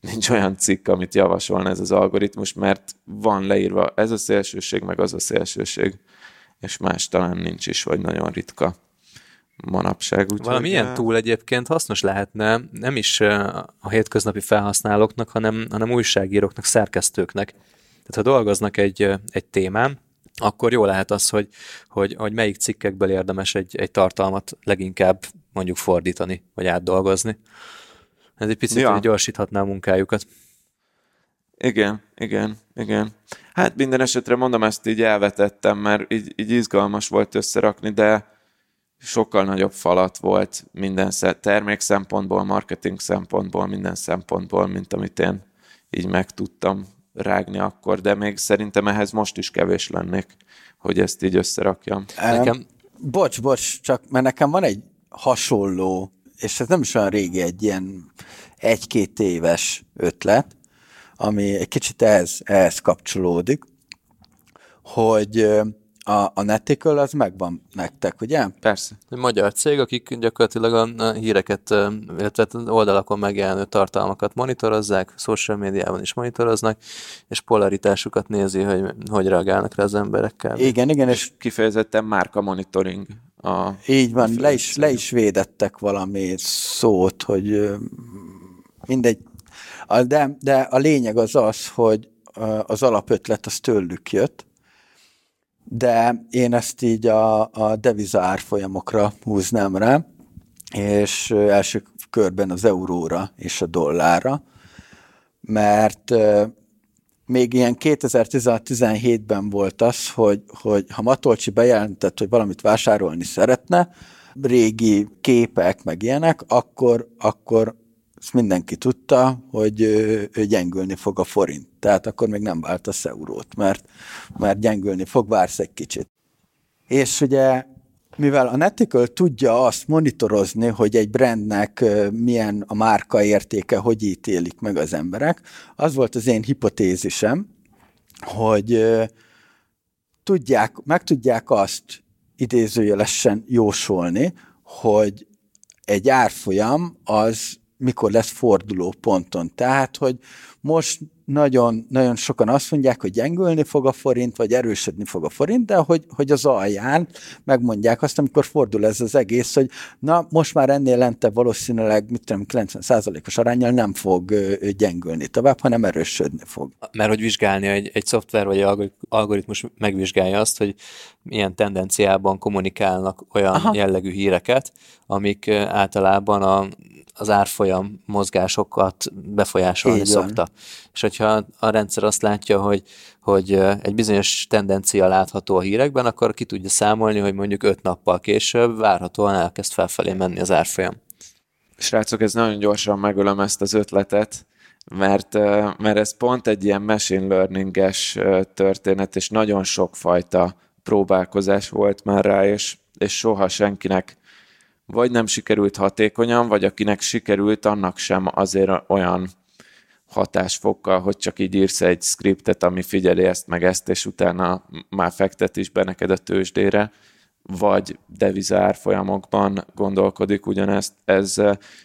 [SPEAKER 1] nincs olyan cikk, amit javasolna ez az algoritmus, mert van leírva ez a szélsőség, meg az a szélsőség, és más talán nincs is, vagy nagyon ritka manapság.
[SPEAKER 2] Úgy Valami ilyen túl egyébként hasznos lehetne nem is a hétköznapi felhasználóknak, hanem, hanem újságíróknak, szerkesztőknek. Tehát ha dolgoznak egy, egy témán, akkor jó lehet az, hogy, hogy, hogy melyik cikkekből érdemes egy, egy tartalmat leginkább mondjuk fordítani, vagy átdolgozni. Ez egy picit ja. gyorsíthatná a munkájukat.
[SPEAKER 1] Igen, igen, igen. Hát minden esetre mondom, ezt így elvetettem, mert így, így izgalmas volt összerakni, de sokkal nagyobb falat volt minden termék szempontból, marketing szempontból, minden szempontból, mint amit én így meg tudtam rágni akkor, de még szerintem ehhez most is kevés lennék, hogy ezt így összerakjam.
[SPEAKER 3] Nekem... Bocs, bocs, csak mert nekem van egy hasonló, és ez nem is olyan régi, egy ilyen egy-két éves ötlet, ami egy kicsit ehhez, ehhez kapcsolódik, hogy a, a Netical az megvan nektek, ugye?
[SPEAKER 1] Persze.
[SPEAKER 2] Egy magyar cég, akik gyakorlatilag a híreket, illetve oldalakon megjelenő tartalmakat monitorozzák, social médiában is monitoroznak, és polaritásukat nézi, hogy hogy reagálnak rá az emberekkel.
[SPEAKER 3] Igen, igen, és
[SPEAKER 1] kifejezetten márka monitoring.
[SPEAKER 3] A Így van, le is, le is védettek valami szót, hogy mindegy. De, de a lényeg az az, hogy az alapötlet az tőlük jött, de én ezt így a, a deviza árfolyamokra húznám rá, és első körben az euróra és a dollárra, mert még ilyen 2016-17-ben volt az, hogy, hogy ha Matolcsi bejelentett, hogy valamit vásárolni szeretne, régi képek, meg ilyenek, akkor, akkor ezt mindenki tudta, hogy ő gyengülni fog a forint. Tehát akkor még nem váltasz eurót, mert, mert gyengülni fog, vársz egy kicsit. És ugye mivel a Netical tudja azt monitorozni, hogy egy brandnek milyen a márka értéke, hogy ítélik meg az emberek, az volt az én hipotézisem, hogy tudják, meg tudják azt idézőjelesen jósolni, hogy egy árfolyam az mikor lesz forduló ponton. Tehát, hogy most nagyon, nagyon sokan azt mondják, hogy gyengülni fog a forint, vagy erősödni fog a forint, de hogy, hogy az alján megmondják azt, amikor fordul ez az egész, hogy na, most már ennél lentebb valószínűleg, mit tudom, 90%-os arányjal nem fog gyengülni tovább, hanem erősödni fog.
[SPEAKER 2] Mert hogy vizsgálni, egy, egy szoftver vagy egy algoritmus megvizsgálja azt, hogy milyen tendenciában kommunikálnak olyan Aha. jellegű híreket, amik általában a az árfolyam mozgásokat befolyásolni Így szokta. Van. És hogyha a rendszer azt látja, hogy, hogy egy bizonyos tendencia látható a hírekben, akkor ki tudja számolni, hogy mondjuk öt nappal később várhatóan elkezd felfelé menni az árfolyam.
[SPEAKER 1] Srácok, ez nagyon gyorsan megölöm ezt az ötletet. mert, mert ez pont egy ilyen machine learning-es történet, és nagyon sokfajta próbálkozás volt már rá, és, és soha senkinek vagy nem sikerült hatékonyan, vagy akinek sikerült, annak sem azért olyan hatásfokkal, hogy csak így írsz egy skriptet, ami figyeli ezt meg ezt, és utána már fektet is be neked a tőzsdére, vagy devizár folyamokban gondolkodik ugyanezt. Ez,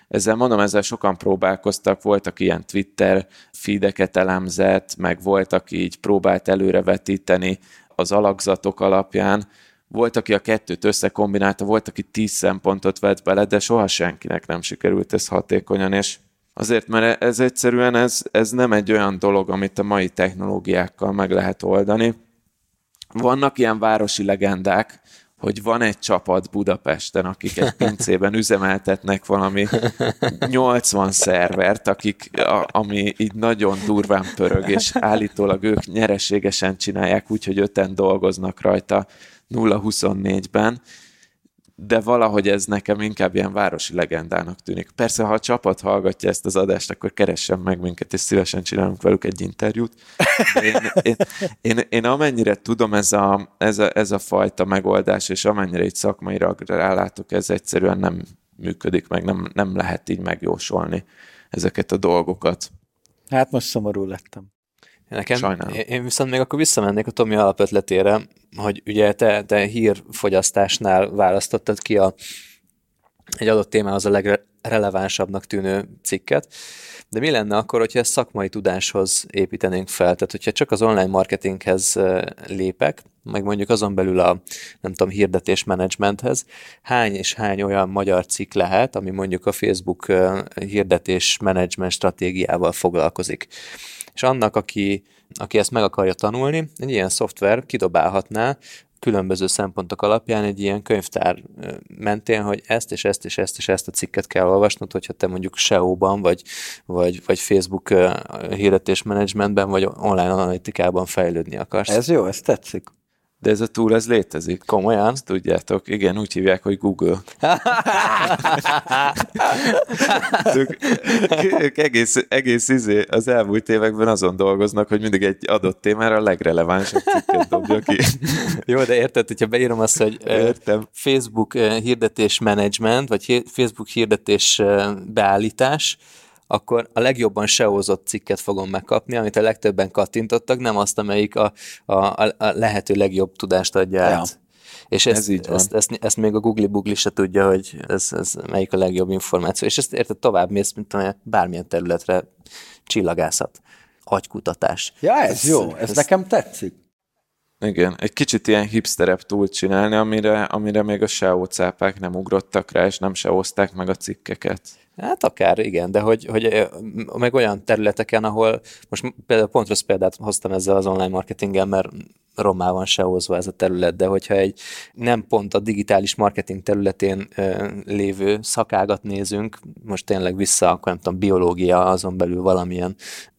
[SPEAKER 1] ezzel mondom, ezzel sokan próbálkoztak, voltak ilyen Twitter feedeket elemzett, meg voltak így próbált előrevetíteni az alakzatok alapján, volt, aki a kettőt összekombinálta, volt, aki tíz szempontot vett bele, de soha senkinek nem sikerült ez hatékonyan, és azért, mert ez egyszerűen ez, ez nem egy olyan dolog, amit a mai technológiákkal meg lehet oldani. Vannak ilyen városi legendák, hogy van egy csapat Budapesten, akik egy pincében üzemeltetnek valami 80 szervert, akik, a, ami így nagyon durván pörög, és állítólag ők nyereségesen csinálják, úgyhogy öten dolgoznak rajta 0-24-ben, de valahogy ez nekem inkább ilyen városi legendának tűnik. Persze, ha a csapat hallgatja ezt az adást, akkor keressen meg minket, és szívesen csinálunk velük egy interjút. Én, én, én, én amennyire tudom, ez a, ez, a, ez a fajta megoldás, és amennyire egy szakmaira rálátok, ez egyszerűen nem működik meg, nem, nem lehet így megjósolni ezeket a dolgokat.
[SPEAKER 3] Hát most szomorú lettem.
[SPEAKER 2] Nekem, Sajnálom. Én viszont még akkor visszamennék a Tomi alapötletére, hogy ugye te, te hírfogyasztásnál választottad ki a, egy adott témához a legrelevánsabbnak tűnő cikket, de mi lenne akkor, hogyha ezt szakmai tudáshoz építenénk fel? Tehát, hogyha csak az online marketinghez lépek, meg mondjuk azon belül a, nem tudom, hirdetés menedzsmenthez, hány és hány olyan magyar cikk lehet, ami mondjuk a Facebook hirdetés menedzsment stratégiával foglalkozik és annak, aki, aki ezt meg akarja tanulni, egy ilyen szoftver kidobálhatná különböző szempontok alapján egy ilyen könyvtár mentén, hogy ezt és ezt és ezt és ezt a cikket kell olvasnod, hogyha te mondjuk SEO-ban, vagy, vagy, vagy Facebook hirdetésmenedzsmentben, vagy online analitikában fejlődni akarsz.
[SPEAKER 3] Ez jó, ez tetszik.
[SPEAKER 1] De ez a túl, ez létezik.
[SPEAKER 2] Komolyan?
[SPEAKER 1] Tudjátok. Igen, úgy hívják, hogy Google. ők, ők egész, egész izé, az elmúlt években azon dolgoznak, hogy mindig egy adott témára a legrelevánsabb cikket dobja ki.
[SPEAKER 2] Jó, de érted, hogyha beírom azt, hogy
[SPEAKER 1] Értem.
[SPEAKER 2] Facebook hirdetés management, vagy Facebook hirdetés beállítás, akkor a legjobban seózott cikket fogom megkapni, amit a legtöbben kattintottak, nem azt, amelyik a, a, a lehető legjobb tudást adja ja. át. És ezt, ez így van. Ezt, ezt, ezt, még a Google Bugli se tudja, hogy ez, ez melyik a legjobb információ. És ezt érted tovább mész, mint amilyen bármilyen területre csillagászat, agykutatás.
[SPEAKER 3] Ja, ez, ez jó, ez, ez nekem tetszik.
[SPEAKER 1] Igen, egy kicsit ilyen hipsterebb túl csinálni, amire, amire még a SEO cápák nem ugrottak rá, és sem seózták meg a cikkeket.
[SPEAKER 2] Hát akár, igen, de hogy, hogy meg olyan területeken, ahol most például pont rossz példát hoztam ezzel az online marketinggel, mert rommá van sehozva ez a terület, de hogyha egy nem pont a digitális marketing területén lévő szakágat nézünk, most tényleg vissza, akkor nem tudom, biológia, azon belül valamilyen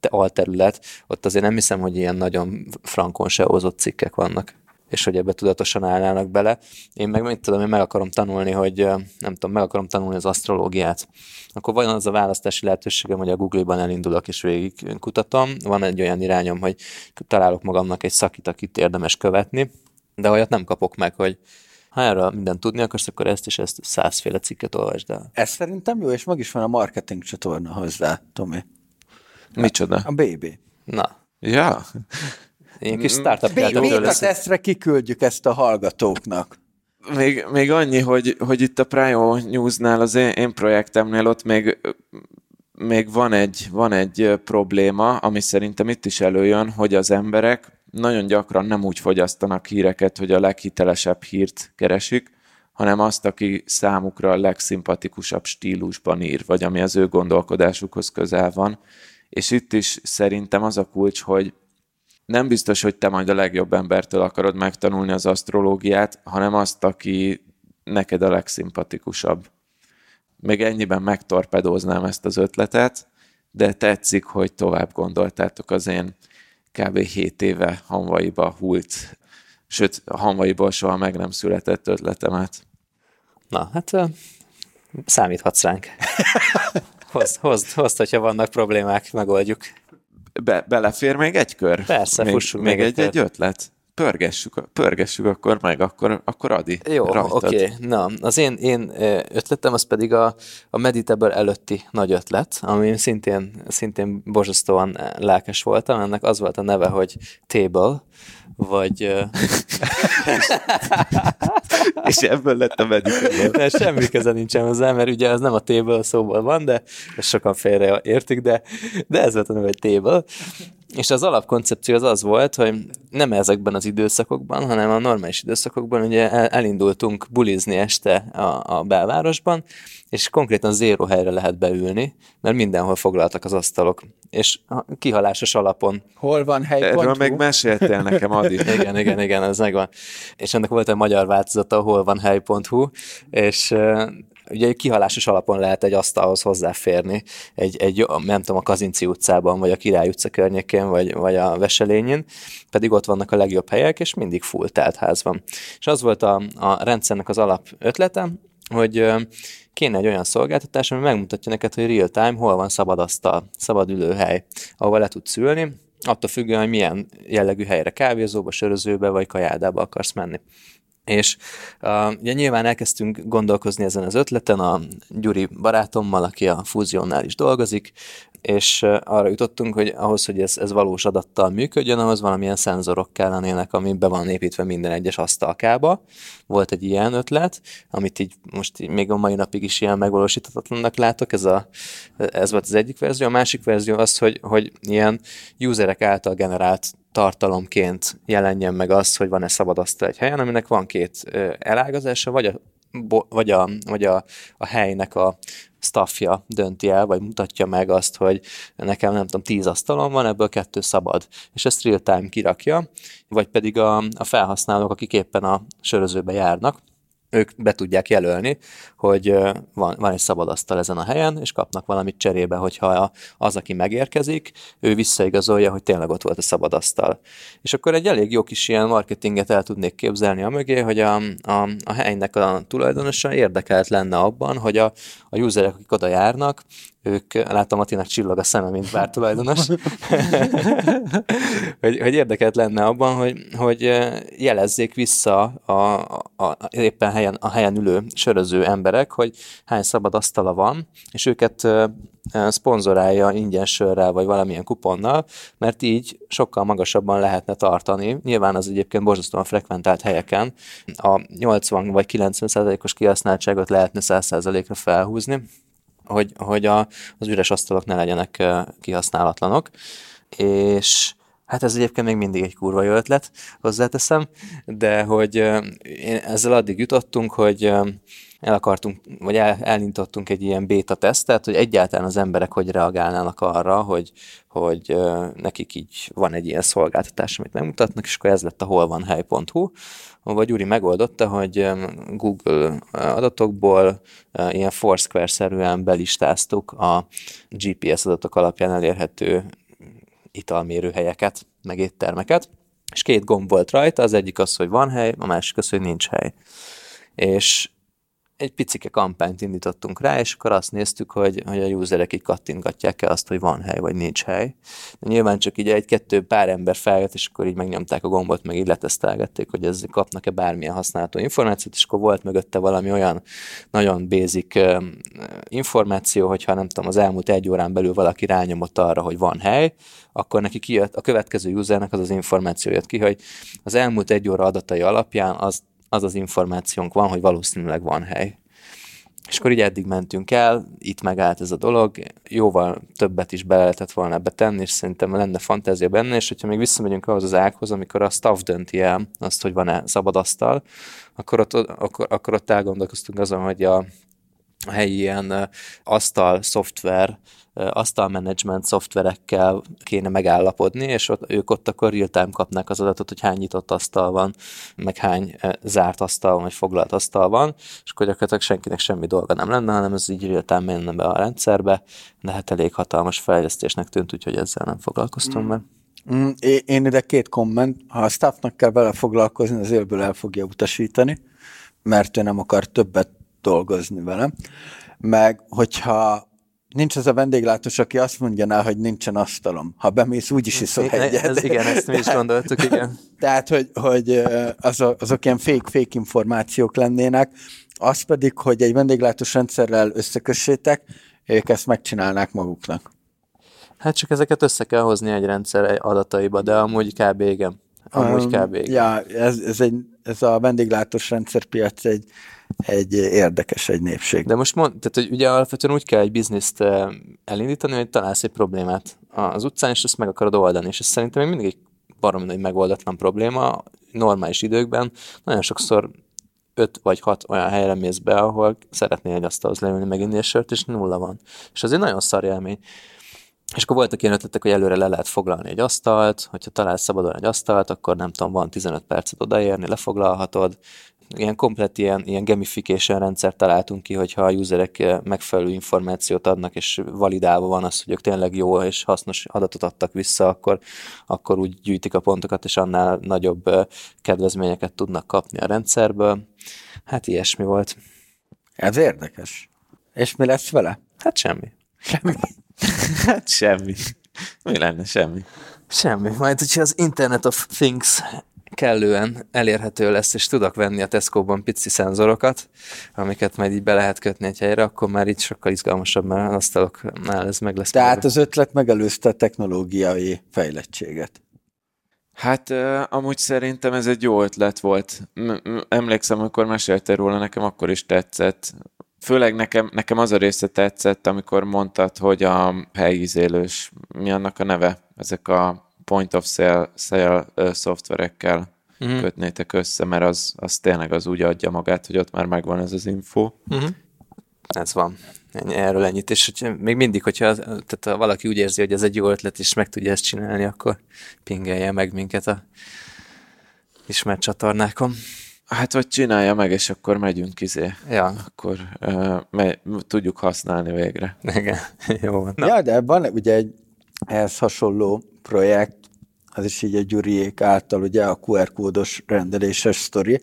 [SPEAKER 2] alterület, ott azért nem hiszem, hogy ilyen nagyon frankon sehozott cikkek vannak és hogy ebbe tudatosan állnának bele. Én meg mit tudom, én meg akarom tanulni, hogy nem tudom, meg akarom tanulni az asztrológiát. Akkor van az a választási lehetőségem, hogy a Google-ban elindulok és végig kutatom. Van egy olyan irányom, hogy találok magamnak egy szakit, akit érdemes követni, de olyat nem kapok meg, hogy ha erről mindent tudni akarsz, akkor ezt és ezt százféle cikket olvasd el.
[SPEAKER 3] Ez szerintem jó, és meg is van a marketing csatorna hozzá, Tomi.
[SPEAKER 1] Micsoda?
[SPEAKER 3] A BB.
[SPEAKER 2] Na.
[SPEAKER 1] Ja.
[SPEAKER 2] Ilyen kis startup
[SPEAKER 3] Béta tesztre kiküldjük ezt a hallgatóknak.
[SPEAKER 1] Még, még annyi, hogy, hogy itt a Prio News-nál, az én, én projektemnél ott még, még van, egy, van egy probléma, ami szerintem itt is előjön, hogy az emberek nagyon gyakran nem úgy fogyasztanak híreket, hogy a leghitelesebb hírt keresik, hanem azt, aki számukra a legszimpatikusabb stílusban ír, vagy ami az ő gondolkodásukhoz közel van. És itt is szerintem az a kulcs, hogy nem biztos, hogy te majd a legjobb embertől akarod megtanulni az asztrológiát, hanem azt, aki neked a legszimpatikusabb. Még ennyiben megtorpedóznám ezt az ötletet, de tetszik, hogy tovább gondoltátok az én kb. 7 éve hanvaiba hult, sőt, a hanvaiból soha meg nem született ötletemet.
[SPEAKER 2] Na, hát számíthatsz ránk. hozd, hozd, hozd, hogyha vannak problémák, megoldjuk.
[SPEAKER 1] Be, belefér még egy kör?
[SPEAKER 2] Persze,
[SPEAKER 1] még,
[SPEAKER 2] fussunk
[SPEAKER 1] még,
[SPEAKER 2] még
[SPEAKER 1] egy,
[SPEAKER 2] egy
[SPEAKER 1] egy ötlet? Pörgessük, pörgessük akkor meg, akkor, akkor Adi,
[SPEAKER 2] Jó, oké. Okay. Na, az én, én ötletem az pedig a, a Meditable előtti nagy ötlet, ami szintén, szintén borzasztóan lelkes voltam. Ennek az volt a neve, hogy Table, vagy...
[SPEAKER 1] És ebből lett a medical.
[SPEAKER 2] de semmi köze nincsen hozzá, mert ugye az nem a table szóból van, de sokan félre értik, de, de ez volt a neve, hogy table. És az alapkoncepció az az volt, hogy nem ezekben az időszakokban, hanem a normális időszakokban ugye el- elindultunk bulizni este a, a belvárosban, és konkrétan zéro helyre lehet beülni, mert mindenhol foglaltak az asztalok. És a kihalásos alapon
[SPEAKER 3] Hol van hely?
[SPEAKER 1] Erről még meséltél nekem, Adi.
[SPEAKER 2] igen, igen, igen, ez megvan. És ennek volt egy magyar változata, hol van hely.hu, és ugye kihalásos alapon lehet egy asztalhoz hozzáférni, egy, egy nem tudom, a Kazinci utcában, vagy a Király utca környékén, vagy, vagy a Veselényin, pedig ott vannak a legjobb helyek, és mindig full telt ház van. És az volt a, a rendszernek az alap ötlete, hogy kéne egy olyan szolgáltatás, ami megmutatja neked, hogy real time, hol van szabad asztal, szabad ülőhely, ahol le tudsz ülni, attól függően, hogy milyen jellegű helyre, kávézóba, sörözőbe vagy kajádába akarsz menni. És uh, ugye nyilván elkezdtünk gondolkozni ezen az ötleten a Gyuri barátommal, aki a fúziónál is dolgozik, és arra jutottunk, hogy ahhoz, hogy ez, ez valós adattal működjön, ahhoz valamilyen szenzorok kellenének, ami be van építve minden egyes asztalkába. Volt egy ilyen ötlet, amit így most így még a mai napig is ilyen megvalósíthatatlannak látok, ez, a, ez volt az egyik verzió. A másik verzió az, hogy, hogy ilyen userek által generált tartalomként jelenjen meg az, hogy van-e szabad asztal egy helyen, aminek van két elágazása, vagy a, vagy a, vagy a, a helynek a staffja dönti el, vagy mutatja meg azt, hogy nekem nem tudom, tíz asztalon van, ebből kettő szabad, és ezt real-time kirakja, vagy pedig a, a felhasználók, akik éppen a sörözőbe járnak, ők be tudják jelölni, hogy van, van egy szabad asztal ezen a helyen, és kapnak valamit cserébe, hogyha a- az, aki megérkezik, ő visszaigazolja, hogy tényleg ott volt a szabad asztal. És akkor egy elég jó kis ilyen marketinget el tudnék képzelni a mögé, hogy a, a, a helynek a tulajdonosa érdekelt lenne abban, hogy a, a userek, akik oda járnak, ők, látom Attinak csillog a szeme, mint bár tulajdonos, hogy, hogy érdekelt lenne abban, hogy, hogy jelezzék vissza a, a, a, éppen helyen, a helyen ülő söröző emberek, hogy hány szabad asztala van, és őket szponzorálja ingyen sörrel, vagy valamilyen kuponnal, mert így sokkal magasabban lehetne tartani. Nyilván az egyébként borzasztóan frekventált helyeken a 80 vagy 90 százalékos kihasználtságot lehetne 100 százalékra felhúzni, hogy, hogy a, az üres asztalok ne legyenek kihasználatlanok, és hát ez egyébként még mindig egy kurva jó ötlet, hozzáteszem, de hogy ezzel addig jutottunk, hogy el akartunk, vagy el, elindítottunk egy ilyen beta tesztet, hogy egyáltalán az emberek hogy reagálnának arra, hogy, hogy nekik így van egy ilyen szolgáltatás, amit megmutatnak, és akkor ez lett a holvanhely.hu, ahol Gyuri megoldotta, hogy Google adatokból ö, ilyen Foursquare-szerűen belistáztuk a GPS adatok alapján elérhető italmérőhelyeket, meg éttermeket, és két gomb volt rajta, az egyik az, hogy van hely, a másik az, hogy nincs hely. És egy picike kampányt indítottunk rá, és akkor azt néztük, hogy, hogy a userek így kattintgatják el azt, hogy van hely, vagy nincs hely. De nyilván csak így egy-kettő pár ember feljött, és akkor így megnyomták a gombot, meg így letesztelgették, hogy ez kapnak-e bármilyen használható információt, és akkor volt mögötte valami olyan nagyon basic ö, információ, hogyha nem tudom, az elmúlt egy órán belül valaki rányomott arra, hogy van hely, akkor neki kijött, a következő usernek az az információ jött ki, hogy az elmúlt egy óra adatai alapján az az az információnk van, hogy valószínűleg van hely. És akkor így eddig mentünk el, itt megállt ez a dolog, jóval többet is bele lehetett volna ebbe tenni, és szerintem lenne fantázia benne, és hogyha még visszamegyünk ahhoz az ághoz, amikor a staff dönti el azt, hogy van-e szabad asztal, akkor ott, akkor, akkor ott elgondolkoztunk azon, hogy a, helyi ilyen asztal szoftver, asztal management szoftverekkel kéne megállapodni, és ott, ők ott akkor real-time kapnák az adatot, hogy hány nyitott asztal van, meg hány zárt asztal van, vagy foglalt asztal van, és akkor gyakorlatilag senkinek semmi dolga nem lenne, hanem ez így real-time menne be a rendszerbe, de hát elég hatalmas fejlesztésnek tűnt, úgyhogy ezzel nem foglalkoztunk meg.
[SPEAKER 3] Mm, é- Én ide két komment. Ha a staffnak kell vele foglalkozni, az élből el fogja utasítani, mert ő nem akar többet dolgozni vele. Meg, hogyha nincs az a vendéglátós, aki azt mondja hogy nincsen asztalom. Ha bemész, úgyis iszol egyet.
[SPEAKER 2] Ez, igen, ezt mi is gondoltuk, igen.
[SPEAKER 3] Tehát, hogy, hogy azok, azok ilyen fake, fake információk lennének, az pedig, hogy egy vendéglátós rendszerrel összekössétek, ők ezt megcsinálnák maguknak.
[SPEAKER 2] Hát csak ezeket össze kell hozni egy rendszer adataiba, de amúgy kb. igen. Amúgy kb.
[SPEAKER 3] Igen. Ja, ez, ez, egy, ez a vendéglátós rendszerpiac egy, egy érdekes egy népség.
[SPEAKER 2] De most mond, tehát, hogy ugye alapvetően úgy kell egy bizniszt eh, elindítani, hogy találsz egy problémát az utcán, és ezt meg akarod oldani, és ez szerintem még mindig egy baromi nagy megoldatlan probléma. Normális időkben nagyon sokszor öt vagy hat olyan helyre mész be, ahol szeretnél egy asztalhoz leülni, meginni egy sört, és nulla van. És az egy nagyon szar élmény. És akkor voltak ilyen ötletek, hogy előre le lehet foglalni egy asztalt, hogyha találsz szabadon egy asztalt, akkor nem tudom, van 15 percet odaérni, lefoglalhatod, ilyen komplet ilyen, ilyen gamification rendszert találtunk ki, hogyha a userek eh, megfelelő információt adnak, és validálva van az, hogy ők tényleg jó és hasznos adatot adtak vissza, akkor, akkor úgy gyűjtik a pontokat, és annál nagyobb eh, kedvezményeket tudnak kapni a rendszerből. Hát ilyesmi volt.
[SPEAKER 3] Ez érdekes. És mi lesz vele?
[SPEAKER 2] Hát semmi.
[SPEAKER 3] Semmi.
[SPEAKER 1] hát semmi. Mi lenne semmi?
[SPEAKER 2] Semmi. Majd, hogyha az Internet of Things kellően elérhető lesz, és tudok venni a Tesco-ban pici szenzorokat, amiket majd így be lehet kötni egy helyre, akkor már így sokkal izgalmasabb, mert az asztaloknál ez meg lesz.
[SPEAKER 3] Tehát meg. az ötlet megelőzte a technológiai fejlettséget.
[SPEAKER 1] Hát amúgy szerintem ez egy jó ötlet volt. Emlékszem, amikor meséltél róla, nekem akkor is tetszett. Főleg nekem, nekem az a része tetszett, amikor mondtad, hogy a helyizélős, mi annak a neve? Ezek a point of sale, sale szoftverekkel uh-huh. kötnétek össze, mert az, az tényleg az úgy adja magát, hogy ott már megvan ez az info.
[SPEAKER 2] Uh-huh. Ez van. Erről ennyit. És hogy még mindig, hogyha tehát ha valaki úgy érzi, hogy ez egy jó ötlet, és meg tudja ezt csinálni, akkor pingelje meg minket a ismert csatornákon.
[SPEAKER 1] Hát, vagy csinálja meg, és akkor megyünk izé.
[SPEAKER 2] Ja.
[SPEAKER 1] Akkor uh, me- tudjuk használni végre.
[SPEAKER 2] Igen, jó van.
[SPEAKER 3] Na. Ja, de van ugye egy ehhez hasonló projekt, az is így a Gyuriék által, ugye a QR kódos rendeléses sztori.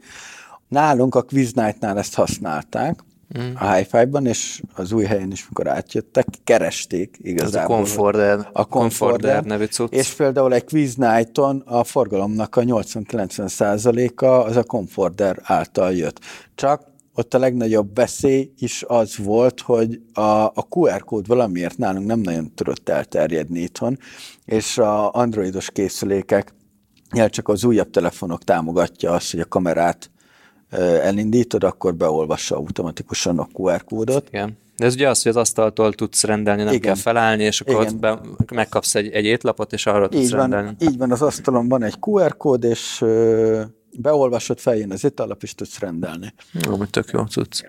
[SPEAKER 3] Nálunk a Quiz Night-nál ezt használták, mm. a Hi-Fi-ban, és az új helyen is, mikor átjöttek, keresték igazából.
[SPEAKER 2] Az a Conforder,
[SPEAKER 3] a Conforder
[SPEAKER 2] nevű cucc.
[SPEAKER 3] És például egy Quiz Night-on a forgalomnak a 80-90%-a az a Conforder által jött. Csak ott a legnagyobb veszély is az volt, hogy a, a QR kód valamiért nálunk nem nagyon tudott elterjedni itthon, és a androidos készülékek, csak az újabb telefonok támogatja azt, hogy a kamerát elindítod, akkor beolvassa automatikusan a QR kódot.
[SPEAKER 2] Igen. De ez ugye az, hogy az asztaltól tudsz rendelni, nem Igen. kell felállni, és akkor Igen. ott be, megkapsz egy, egy étlapot, és arra tudsz
[SPEAKER 3] így van,
[SPEAKER 2] rendelni.
[SPEAKER 3] Így van, az asztalon van egy QR kód, és beolvasod, feljön az ételap, és tudsz rendelni.
[SPEAKER 2] Jó, hogy tök jó cucc.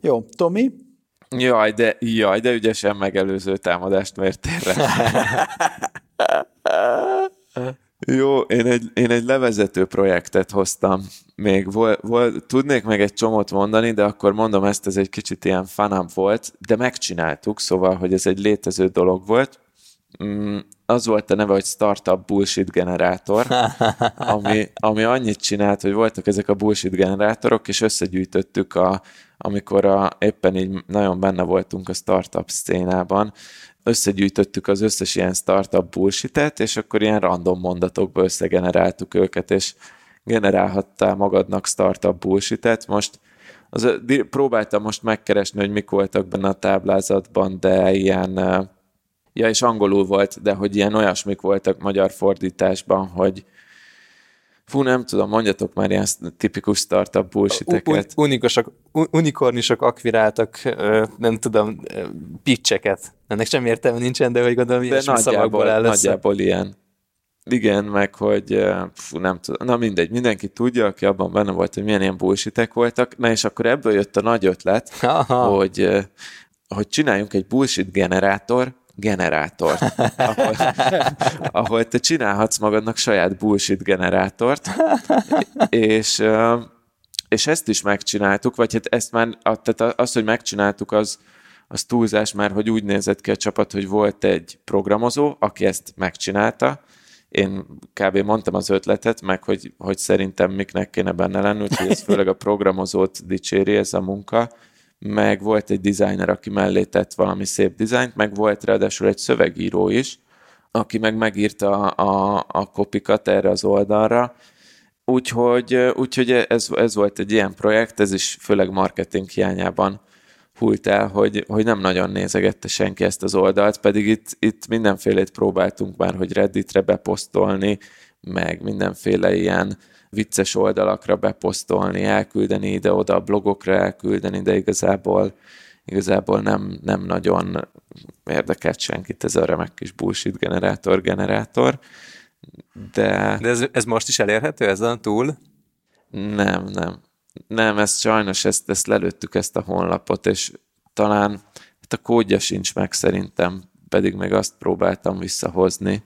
[SPEAKER 3] Jó, Tomi?
[SPEAKER 1] Jaj, de, jaj, de ügyesen megelőző támadást mértél Jó, én egy, én egy levezető projektet hoztam. Még vol, vol, tudnék meg egy csomót mondani, de akkor mondom ezt, ez egy kicsit ilyen fanabb volt, de megcsináltuk, szóval, hogy ez egy létező dolog volt. Mm, az volt a neve, hogy Startup Bullshit Generátor, ami, ami annyit csinált, hogy voltak ezek a bullshit generátorok, és összegyűjtöttük, a, amikor a, éppen így nagyon benne voltunk a startup szénában, összegyűjtöttük az összes ilyen startup bullshit és akkor ilyen random mondatokba összegeneráltuk őket, és generálhattál magadnak startup bullshit Most az, próbáltam most megkeresni, hogy mik voltak benne a táblázatban, de ilyen Ja, és angolul volt, de hogy ilyen olyasmik voltak magyar fordításban, hogy Fú, nem tudom, mondjatok már ilyen tipikus startup bullshiteket.
[SPEAKER 2] Unikosok, unikornisok akviráltak, nem tudom, pitcheket. Ennek sem értelme nincsen, de hogy gondolom, de nagyjából, áll
[SPEAKER 1] nagyjából ilyen. Igen, meg hogy fú, nem tudom, na mindegy, mindenki tudja, aki abban benne volt, hogy milyen ilyen bullshitek voltak. Na és akkor ebből jött a nagy ötlet, hogy, hogy csináljunk egy bullshit generátor, generátort, ahol, ahol te csinálhatsz magadnak saját bullshit generátort, és, és ezt is megcsináltuk, vagy hát ezt már, tehát az, hogy megcsináltuk, az, az túlzás, mert hogy úgy nézett ki a csapat, hogy volt egy programozó, aki ezt megcsinálta, én kb. mondtam az ötletet, meg hogy, hogy szerintem miknek kéne benne lenni, úgyhogy ez főleg a programozót dicséri ez a munka, meg volt egy designer, aki mellé tett valami szép dizájnt, meg volt ráadásul egy szövegíró is, aki meg megírta a, a, a kopikat erre az oldalra, Úgyhogy, úgyhogy ez, ez volt egy ilyen projekt, ez is főleg marketing hiányában hult el, hogy, hogy nem nagyon nézegette senki ezt az oldalt, pedig itt, itt mindenfélét próbáltunk már, hogy Redditre beposztolni, meg mindenféle ilyen vicces oldalakra beposztolni, elküldeni ide-oda, blogokra elküldeni, de igazából, igazából nem, nem nagyon érdekelt senkit ez a remek kis bullshit generátor generátor. De...
[SPEAKER 2] De ez, ez most is elérhető ezen túl?
[SPEAKER 1] Nem, nem. Nem, ezt sajnos ezt, ezt lelőttük ezt a honlapot, és talán hát a kódja sincs meg szerintem, pedig meg azt próbáltam visszahozni.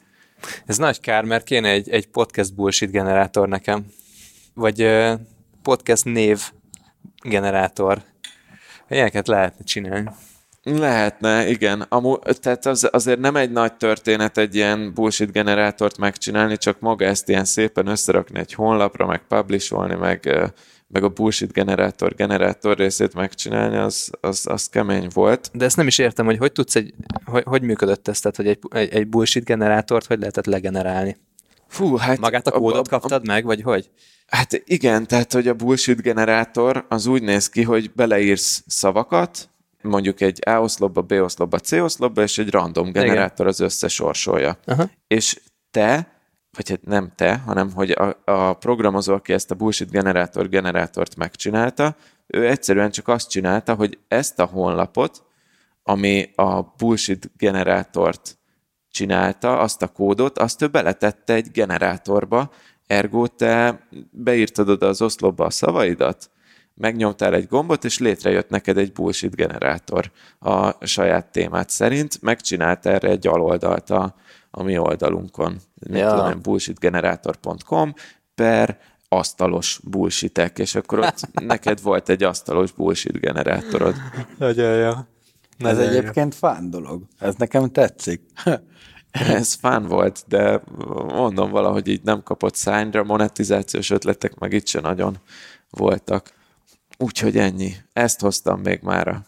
[SPEAKER 2] Ez nagy kár, mert kéne egy, egy podcast bullshit generátor nekem. Vagy podcast név generátor. Ilyeneket lehetne csinálni.
[SPEAKER 1] Lehetne, igen. Amú, tehát az, azért nem egy nagy történet egy ilyen bullshit generátort megcsinálni, csak maga ezt ilyen szépen összerakni egy honlapra, meg publisholni, meg, meg a bullshit generátor generátor részét megcsinálni, az, az, az kemény volt.
[SPEAKER 2] De ezt nem is értem, hogy hogy tudsz egy, hogy, hogy működött ez, tehát hogy egy, egy, egy bullshit generátort hogy lehetett legenerálni?
[SPEAKER 1] Fú, hát...
[SPEAKER 2] Magát a kódot a, a, kaptad meg, vagy hogy?
[SPEAKER 1] Hát igen, tehát hogy a bullshit generátor az úgy néz ki, hogy beleírsz szavakat, mondjuk egy A oszlopba, B oszlopba, C oszlopba, és egy random generátor az összesorsolja. Aha. És te, vagy hát nem te, hanem hogy a, a programozó, aki ezt a bullshit generátor generátort megcsinálta, ő egyszerűen csak azt csinálta, hogy ezt a honlapot, ami a bullshit generátort csinálta, azt a kódot, azt ő beletette egy generátorba, ergo te beírtad oda az oszlopba a szavaidat, megnyomtál egy gombot, és létrejött neked egy bullshit generátor a saját témát szerint, megcsinált erre egy aloldalt a, a mi oldalunkon. Ja. tudom bullshitgenerator.com per asztalos bullshitek, és akkor ott neked volt egy asztalos bullshit generátorod.
[SPEAKER 2] Nagyon jó.
[SPEAKER 3] Ez egyébként fán dolog. Ez nekem tetszik.
[SPEAKER 1] Ez fán volt, de mondom valahogy így nem kapott szányra, monetizációs ötletek meg itt se nagyon voltak. Úgyhogy ennyi. Ezt hoztam még mára.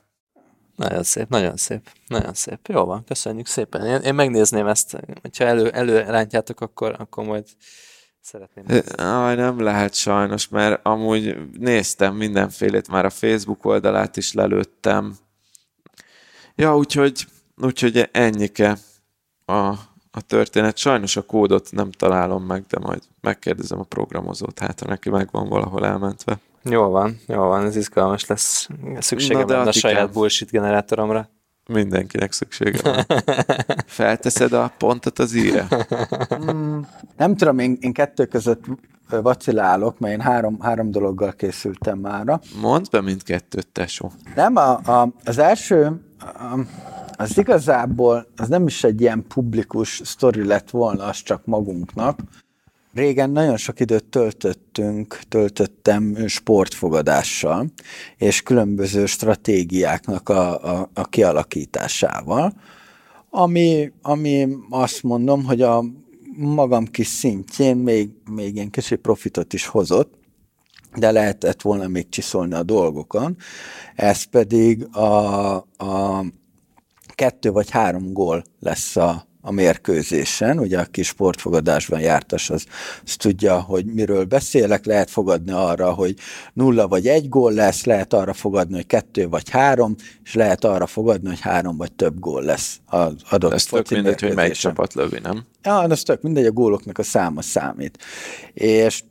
[SPEAKER 2] Nagyon szép, nagyon szép, nagyon szép. Jó van, köszönjük szépen. Én, én megnézném ezt, hogyha elő, előrántjátok, akkor, akkor majd szeretném.
[SPEAKER 1] Aj, nem lehet sajnos, mert amúgy néztem mindenfélét, már a Facebook oldalát is lelőttem. Ja, úgyhogy, úgyhogy ennyike a, a történet. Sajnos a kódot nem találom meg, de majd megkérdezem a programozót, hát ha neki megvan valahol elmentve.
[SPEAKER 2] Jó van, jó van, ez izgalmas lesz. Szükségem van a saját bullshit generátoromra.
[SPEAKER 1] Mindenkinek szüksége van. Felteszed a pontot az íre?
[SPEAKER 3] Mm, nem tudom, én, én kettő között vacilálok, mert én három, három dologgal készültem mára.
[SPEAKER 1] Mondd be mindkettőt, tesó.
[SPEAKER 3] Nem, a, a, az első, az igazából, az nem is egy ilyen publikus sztori lett volna, az csak magunknak, Régen nagyon sok időt töltöttünk, töltöttem sportfogadással, és különböző stratégiáknak a, a, a kialakításával, ami, ami azt mondom, hogy a magam kis szintjén még, még ilyen kicsi profitot is hozott, de lehetett volna még csiszolni a dolgokon. Ez pedig a, a kettő vagy három gól lesz a, a mérkőzésen, ugye aki sportfogadásban jártas, az, az tudja, hogy miről beszélek, lehet fogadni arra, hogy nulla vagy egy gól lesz, lehet arra fogadni, hogy kettő vagy három, és lehet arra fogadni, hogy három vagy több gól lesz az adott
[SPEAKER 1] Ez tök mindegy, hogy melyik csapat lövi, nem?
[SPEAKER 3] Ja, az tök mindegy, a góloknak a száma számít. És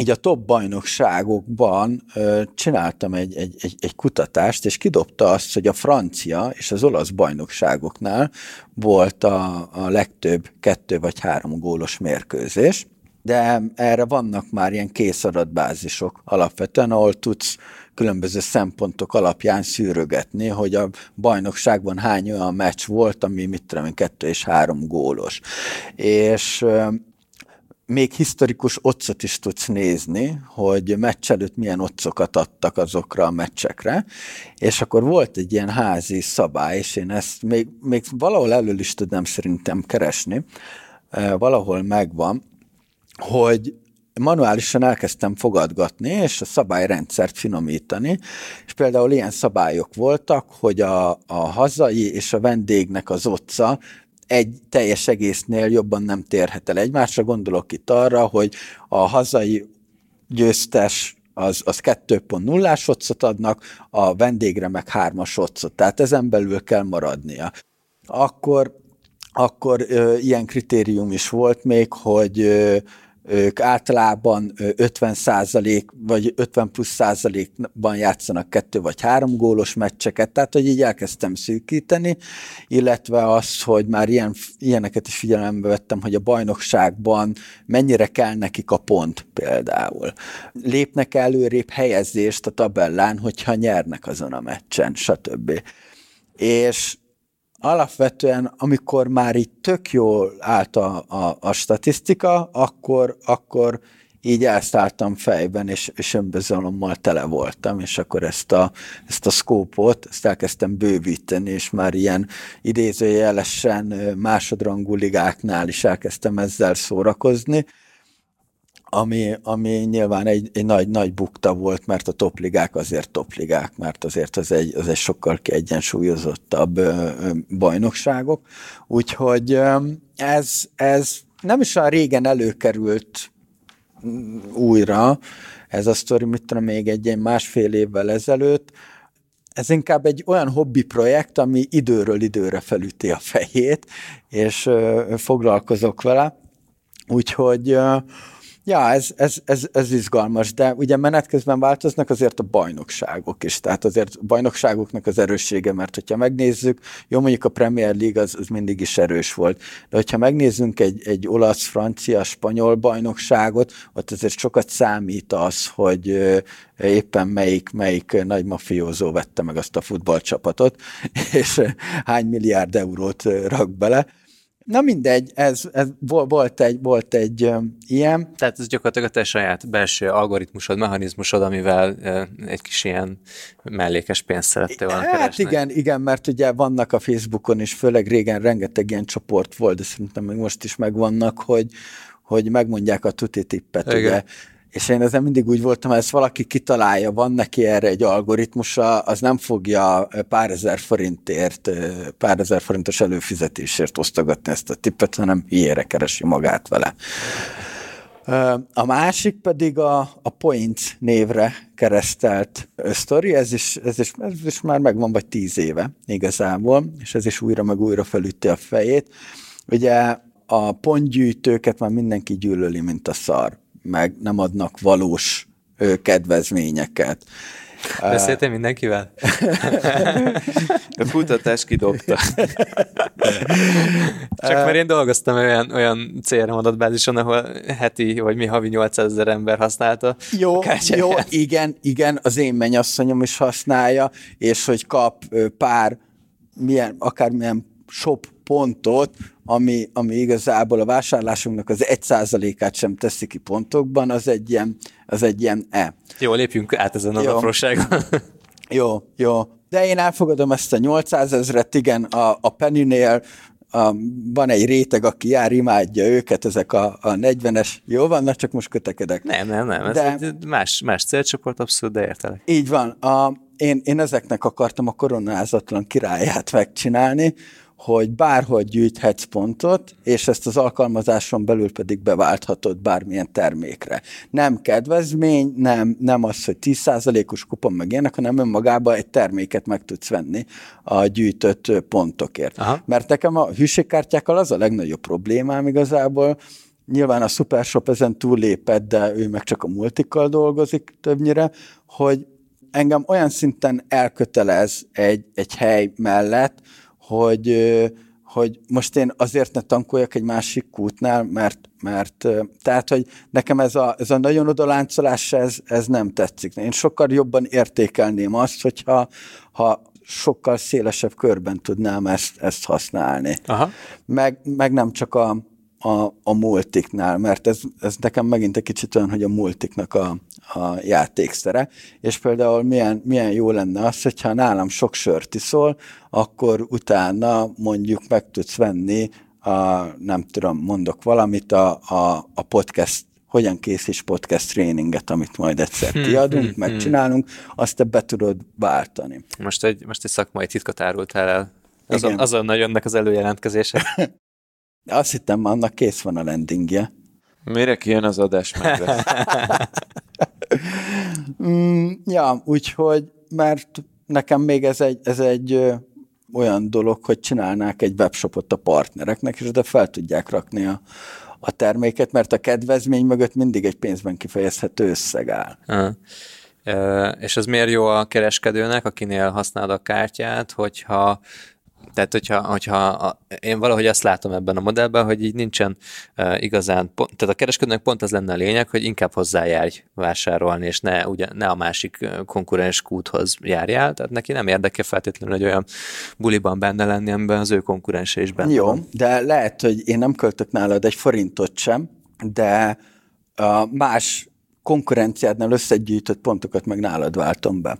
[SPEAKER 3] így a top bajnokságokban ö, csináltam egy, egy, egy, egy kutatást, és kidobta azt, hogy a francia és az olasz bajnokságoknál volt a, a legtöbb kettő vagy három gólos mérkőzés, de erre vannak már ilyen kész adatbázisok alapvetően, ahol tudsz különböző szempontok alapján szűrögetni, hogy a bajnokságban hány olyan meccs volt, ami mit tudom, kettő és három gólos. És még historikus otcot is tudsz nézni, hogy meccs előtt milyen otcokat adtak azokra a meccsekre, és akkor volt egy ilyen házi szabály, és én ezt még, még valahol elől is tudnám szerintem keresni, valahol megvan, hogy manuálisan elkezdtem fogadgatni, és a szabályrendszert finomítani, és például ilyen szabályok voltak, hogy a, a hazai és a vendégnek az otca egy teljes egésznél jobban nem térhet el egymásra. Gondolok itt arra, hogy a hazai győztes az, az 2.0-ás otcot adnak, a vendégre meg 3-as otcot. Tehát ezen belül kell maradnia. Akkor, akkor ö, ilyen kritérium is volt még, hogy ö, ők általában 50 százalék, vagy 50 plusz százalékban játszanak kettő vagy három gólos meccseket, tehát hogy így elkezdtem szűkíteni, illetve az, hogy már ilyen, ilyeneket is figyelembe vettem, hogy a bajnokságban mennyire kell nekik a pont például. Lépnek előrébb helyezést a tabellán, hogyha nyernek azon a meccsen, stb. És alapvetően, amikor már itt tök jól állt a, a, a statisztika, akkor, akkor így elszálltam fejben, és, és önbizalommal tele voltam, és akkor ezt a, ezt a szkópot, ezt elkezdtem bővíteni, és már ilyen idézőjelesen másodrangú ligáknál is elkezdtem ezzel szórakozni, ami, ami nyilván egy, egy nagy, nagy bukta volt, mert a topligák azért topligák, mert azért az egy, az egy sokkal kiegyensúlyozottabb bajnokságok. Úgyhogy ez, ez nem is olyan régen előkerült mm, újra, ez a sztori, mit tudom, még egy ilyen másfél évvel ezelőtt, ez inkább egy olyan hobbi projekt, ami időről időre felüti a fejét, és ö, foglalkozok vele. Úgyhogy ö, Ja, ez, ez, ez, ez izgalmas, de ugye menet közben változnak azért a bajnokságok is, tehát azért a bajnokságoknak az erőssége, mert hogyha megnézzük, jó mondjuk a Premier League az, az mindig is erős volt, de hogyha megnézzünk egy, egy olasz, francia, spanyol bajnokságot, ott azért sokat számít az, hogy éppen melyik, melyik nagy mafiózó vette meg azt a futballcsapatot, és hány milliárd eurót rak bele. Na mindegy, ez, ez volt egy, volt egy um, ilyen.
[SPEAKER 2] Tehát ez gyakorlatilag a te saját belső algoritmusod, mechanizmusod, amivel uh, egy kis ilyen mellékes pénzt szerettél volna
[SPEAKER 3] Hát keresni. igen, igen, mert ugye vannak a Facebookon is, főleg régen rengeteg ilyen csoport volt, de szerintem még most is megvannak, hogy, hogy megmondják a tuti tippet, igen. ugye és én ezen mindig úgy voltam, ezt valaki kitalálja, van neki erre egy algoritmusa, az nem fogja pár ezer forintért, pár ezer forintos előfizetésért osztogatni ezt a tippet, hanem hiére keresi magát vele. A másik pedig a, a Points névre keresztelt sztori, ez is, ez, is, ez is már megvan vagy tíz éve igazából, és ez is újra meg újra felütti a fejét. Ugye a pontgyűjtőket már mindenki gyűlöli, mint a szar meg nem adnak valós kedvezményeket.
[SPEAKER 2] Beszéltél mindenkivel?
[SPEAKER 1] A futatás kidobta.
[SPEAKER 2] Csak mert én dolgoztam olyan, olyan CRM adatbázison, ahol heti vagy mi havi 800 ezer ember használta.
[SPEAKER 3] Jó, jó, igen, igen, az én mennyasszonyom is használja, és hogy kap pár milyen, akármilyen shop pontot, ami, ami igazából a vásárlásunknak az egy százalékát sem teszi ki pontokban, az egy ilyen, az egy ilyen E.
[SPEAKER 2] Jó, lépjünk át ezen az apróságon.
[SPEAKER 3] jó, jó. De én elfogadom ezt a 800 ezret, igen, a, a Penny-nél a, van egy réteg, aki jár, imádja őket, ezek a, a 40-es, jó vannak, csak most kötekedek.
[SPEAKER 2] Nem, nem, nem, de, ez más, más célcsoport, abszolút, de értelek.
[SPEAKER 3] Így van. A, én, én ezeknek akartam a koronázatlan királyát megcsinálni, hogy bárhogy gyűjthetsz pontot, és ezt az alkalmazáson belül pedig beválthatod bármilyen termékre. Nem kedvezmény, nem, nem az, hogy 10%-os kupon meg ilyenek, hanem önmagában egy terméket meg tudsz venni a gyűjtött pontokért. Aha. Mert nekem a hűségkártyákkal az a legnagyobb problémám igazából, Nyilván a Supershop ezen túllépett, de ő meg csak a multikkal dolgozik többnyire, hogy engem olyan szinten elkötelez egy, egy hely mellett, hogy, hogy most én azért ne tankoljak egy másik kútnál, mert, mert tehát, hogy nekem ez a, ez a nagyon odaláncolás, ez, ez nem tetszik. Én sokkal jobban értékelném azt, hogyha ha sokkal szélesebb körben tudnám ezt, ezt használni. Aha. Meg, meg nem csak a, a, a multiknál, mert ez, ez nekem megint egy kicsit olyan, hogy a multiknak a, a játékszere, és például milyen, milyen jó lenne az, hogyha nálam sok sört iszol, akkor utána mondjuk meg tudsz venni a, nem tudom, mondok valamit, a, a, a podcast hogyan készíts podcast tréninget, amit majd egyszer
[SPEAKER 2] Hmm,
[SPEAKER 3] kiadunk,
[SPEAKER 2] hmm,
[SPEAKER 3] megcsinálunk, azt te be tudod váltani.
[SPEAKER 2] Most egy, most egy szakmai titkot árultál el. Azon,
[SPEAKER 3] Igen.
[SPEAKER 2] azonnal jönnek az előjelentkezések.
[SPEAKER 3] De azt hittem, annak kész van a landingje.
[SPEAKER 1] Mire kijön az adás meg?
[SPEAKER 3] Mm, ja, úgyhogy, mert nekem még ez egy, ez egy ö, olyan dolog, hogy csinálnák egy webshopot a partnereknek, és de fel tudják rakni a, a terméket, mert a kedvezmény mögött mindig egy pénzben kifejezhető összeg áll.
[SPEAKER 2] Ö, És ez miért jó a kereskedőnek, akinél használod a kártyát, hogyha tehát, hogyha, hogyha a, én valahogy azt látom ebben a modellben, hogy így nincsen uh, igazán, pont, tehát a kereskedőnek pont az lenne a lényeg, hogy inkább hozzájárj vásárolni, és ne, ugye, ne a másik ö, konkurens kúthoz járjál, tehát neki nem érdekel feltétlenül, hogy olyan buliban benne lenni, amiben az ő konkurense is benne
[SPEAKER 3] Jó,
[SPEAKER 2] van.
[SPEAKER 3] de lehet, hogy én nem költök nálad egy forintot sem, de a más konkurenciádnál összegyűjtött pontokat meg nálad váltom be.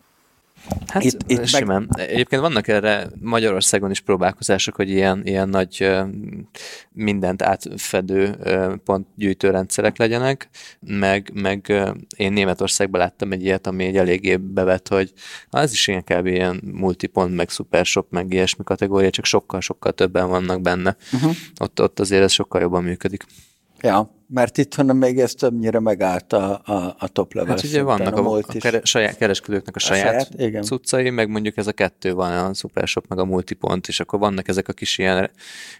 [SPEAKER 2] Hát
[SPEAKER 3] Itt-
[SPEAKER 2] itt,
[SPEAKER 3] meg-
[SPEAKER 2] simán. Egyébként vannak erre Magyarországon is próbálkozások, hogy ilyen, ilyen nagy mindent átfedő pontgyűjtő rendszerek legyenek, meg, meg én Németországban láttam egy ilyet, ami egy eléggé bevett, hogy az is ilyen kb. ilyen multipont, meg supershop, meg ilyesmi kategória, csak sokkal-sokkal többen vannak benne. Uh-huh. Ott, ott azért ez sokkal jobban működik.
[SPEAKER 3] Ja, mert itthon még ez többnyire megállt a, a, a top level
[SPEAKER 2] Hát ugye vannak a, a
[SPEAKER 3] is.
[SPEAKER 2] kere, saját, kereskedőknek a saját,
[SPEAKER 3] saját,
[SPEAKER 2] saját
[SPEAKER 3] igen.
[SPEAKER 2] cuccai, meg mondjuk ez a kettő van, a Supershop meg a Multipont, és akkor vannak ezek a kis ilyen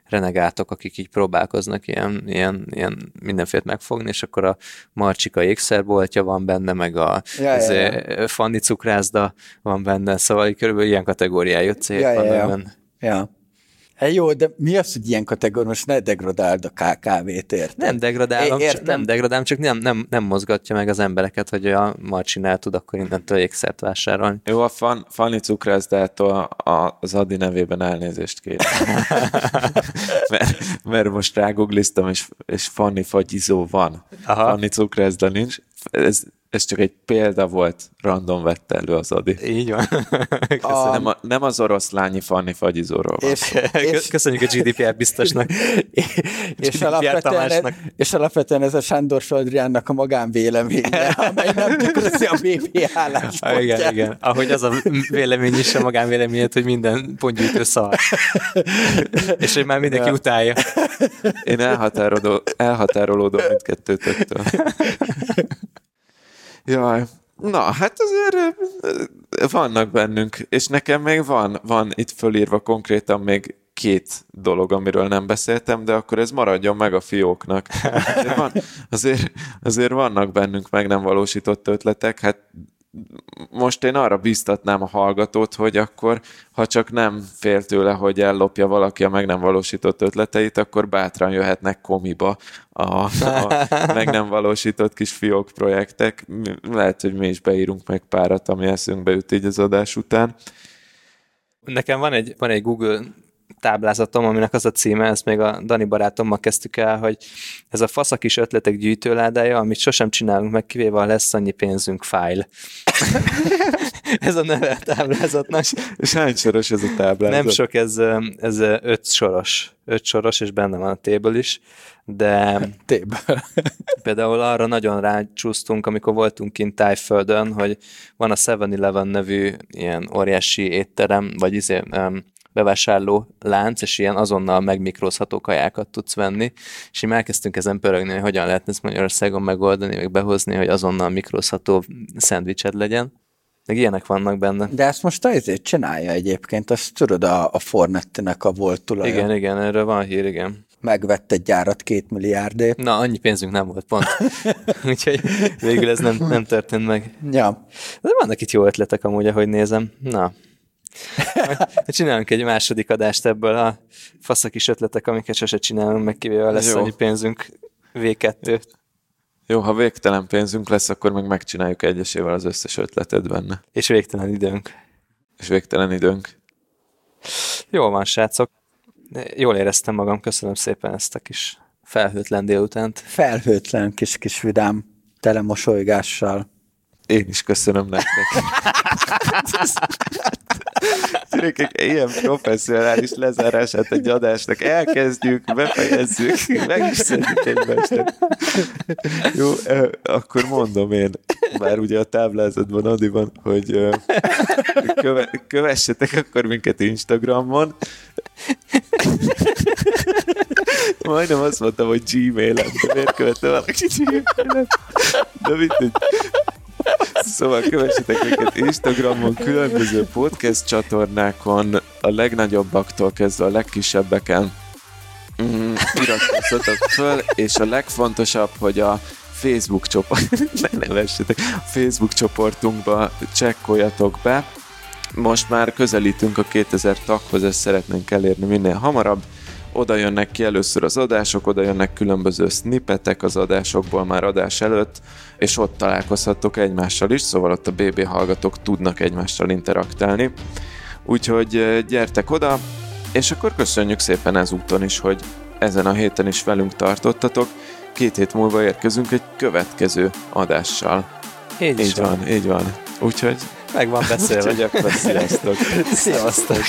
[SPEAKER 2] renegátok, akik így próbálkoznak ilyen, ilyen, ilyen mindenfélet megfogni, és akkor a Marcsika ékszerboltja van benne, meg a
[SPEAKER 3] Ja, ja, ja.
[SPEAKER 2] ö, Fanni cukrászda van benne, szóval körülbelül ilyen kategóriájú cégek
[SPEAKER 3] Ja, ja,
[SPEAKER 2] vannak
[SPEAKER 3] ja.
[SPEAKER 2] benne.
[SPEAKER 3] Ja. Hát jó, de mi az, hogy ilyen kategória? Most ne degradáld a KKV-t, érted?
[SPEAKER 2] Nem degradálom,
[SPEAKER 3] É,
[SPEAKER 2] csak, nem degradálom, csak nem, nem, nem mozgatja meg az embereket, hogy a Marcsinál tud akkor innentől ékszert vásárolni.
[SPEAKER 1] Jó, a fan, Fanni cukrászdától a- az Adi nevében elnézést kérek. mert, mert most rágugliztam, és, és Fanni fagyizó van.
[SPEAKER 2] Aha.
[SPEAKER 1] Fanni cukrászda nincs. Ez, ez csak egy példa volt, random vette elő az Adi.
[SPEAKER 2] Így van.
[SPEAKER 3] A-
[SPEAKER 1] Nem, a, nem az oroszlányi Fanni fagyizóról van.
[SPEAKER 3] És,
[SPEAKER 2] És, Köszönjük a GDPR biztosnak.
[SPEAKER 3] és,
[SPEAKER 2] GDPR
[SPEAKER 3] alapvetően, és alapvetően ez a Sándor Soldriánnak a magánvéleménye, amely nem tükrözi a BP
[SPEAKER 2] Ah,
[SPEAKER 3] álláspontját.
[SPEAKER 2] igen, igen. Ahogy az a vélemény is, a magánvéleményét, hogy minden pontgyűjtő szar. És hogy már mindenki
[SPEAKER 3] Ja.
[SPEAKER 2] utálja.
[SPEAKER 1] Én elhatárolódó, elhatárolódom mindkettőtöktől. Jaj, na, hát azért vannak bennünk, és nekem még van, van itt fölírva konkrétan még két dolog, amiről nem beszéltem, de akkor ez maradjon meg a fióknak. Azért, van, azért, azért vannak bennünk meg nem valósított ötletek, hát most én arra biztatnám a hallgatót, hogy akkor, ha csak nem fél tőle, hogy ellopja valaki a meg nem valósított ötleteit, akkor bátran jöhetnek komiba a, a meg nem valósított kis fiók projektek. Lehet, hogy mi is beírunk meg párat, ami eszünkbe jut így az adás után.
[SPEAKER 2] Nekem van egy, van egy Google táblázatom, aminek az a címe, ezt még a Dani barátommal kezdtük el, hogy ez a faszakis ötletek gyűjtőládája, amit sosem csinálunk meg, kivéve a lesz annyi pénzünk fájl. ez a neve a táblázatnak.
[SPEAKER 1] És hány soros ez a táblázat?
[SPEAKER 2] Nem sok, ez, ez öt soros. Öt soros, és benne van a table is, de
[SPEAKER 3] Téből.
[SPEAKER 2] például arra nagyon rácsúsztunk, amikor voltunk kint Tájföldön, hogy van a 7-Eleven nevű ilyen óriási étterem, vagy izé, um, bevásárló lánc, és ilyen azonnal megmikrózható kajákat tudsz venni, és így elkezdtünk ezen pörögni, hogy hogyan lehetne ezt Magyarországon megoldani, meg behozni, hogy azonnal mikrózható szendvicsed legyen. Meg ilyenek vannak benne.
[SPEAKER 3] De ezt most azért csinálja egyébként, azt tudod, a, a Fornettinek a volt tulaja.
[SPEAKER 2] Igen, igen, erről van hír, igen.
[SPEAKER 3] Megvett egy gyárat két milliárdért.
[SPEAKER 2] Na, annyi pénzünk nem volt pont. Úgyhogy végül ez nem, nem történt meg.
[SPEAKER 3] Ja.
[SPEAKER 2] De vannak itt jó ötletek amúgy, ahogy nézem. Na. Csinálunk egy második adást ebből a faszakis ötletek, amiket sose csinálunk, meg kivéve lesz
[SPEAKER 1] Jó.
[SPEAKER 2] annyi pénzünk V2.
[SPEAKER 1] Jó, ha végtelen pénzünk lesz, akkor meg megcsináljuk egyesével az összes ötletet benne.
[SPEAKER 2] És végtelen időnk.
[SPEAKER 1] És végtelen időnk.
[SPEAKER 2] Jó van, srácok. Jól éreztem magam, köszönöm szépen ezt a kis felhőtlen délutánt.
[SPEAKER 3] Felhőtlen kis-kis vidám, tele mosolygással.
[SPEAKER 1] Én is köszönöm nektek. Gyerekek, ilyen professzionális lezárását egy adásnak. Elkezdjük, befejezzük, meg is szedjük egymásnak. Jó, akkor mondom én, már ugye a táblázatban Adi van, hogy köve, kövessetek akkor minket Instagramon. Majdnem azt mondtam, hogy Gmail-en, de miért követte valaki Gmail-en? De mindegy. Szóval kövessetek minket Instagramon, különböző podcast csatornákon, a legnagyobbaktól kezdve a legkisebbeken mm, iratkozzatok föl, és a legfontosabb, hogy a Facebook csoport, ne nevessetek, a Facebook csoportunkba csekkoljatok be. Most már közelítünk a 2000 taghoz, ezt szeretnénk elérni minél hamarabb. Oda jönnek ki először az adások, oda jönnek különböző snippetek az adásokból már adás előtt, és ott találkozhattok egymással is, szóval ott a BB hallgatók tudnak egymással interaktálni. Úgyhogy gyertek oda, és akkor köszönjük szépen ezúton is, hogy ezen a héten is velünk tartottatok. Két hét múlva érkezünk egy következő adással.
[SPEAKER 2] Így,
[SPEAKER 1] így van. van, így van. Úgyhogy
[SPEAKER 2] meg van beszélve.
[SPEAKER 1] Úgyhogy akkor sziasztok.
[SPEAKER 2] sziasztok.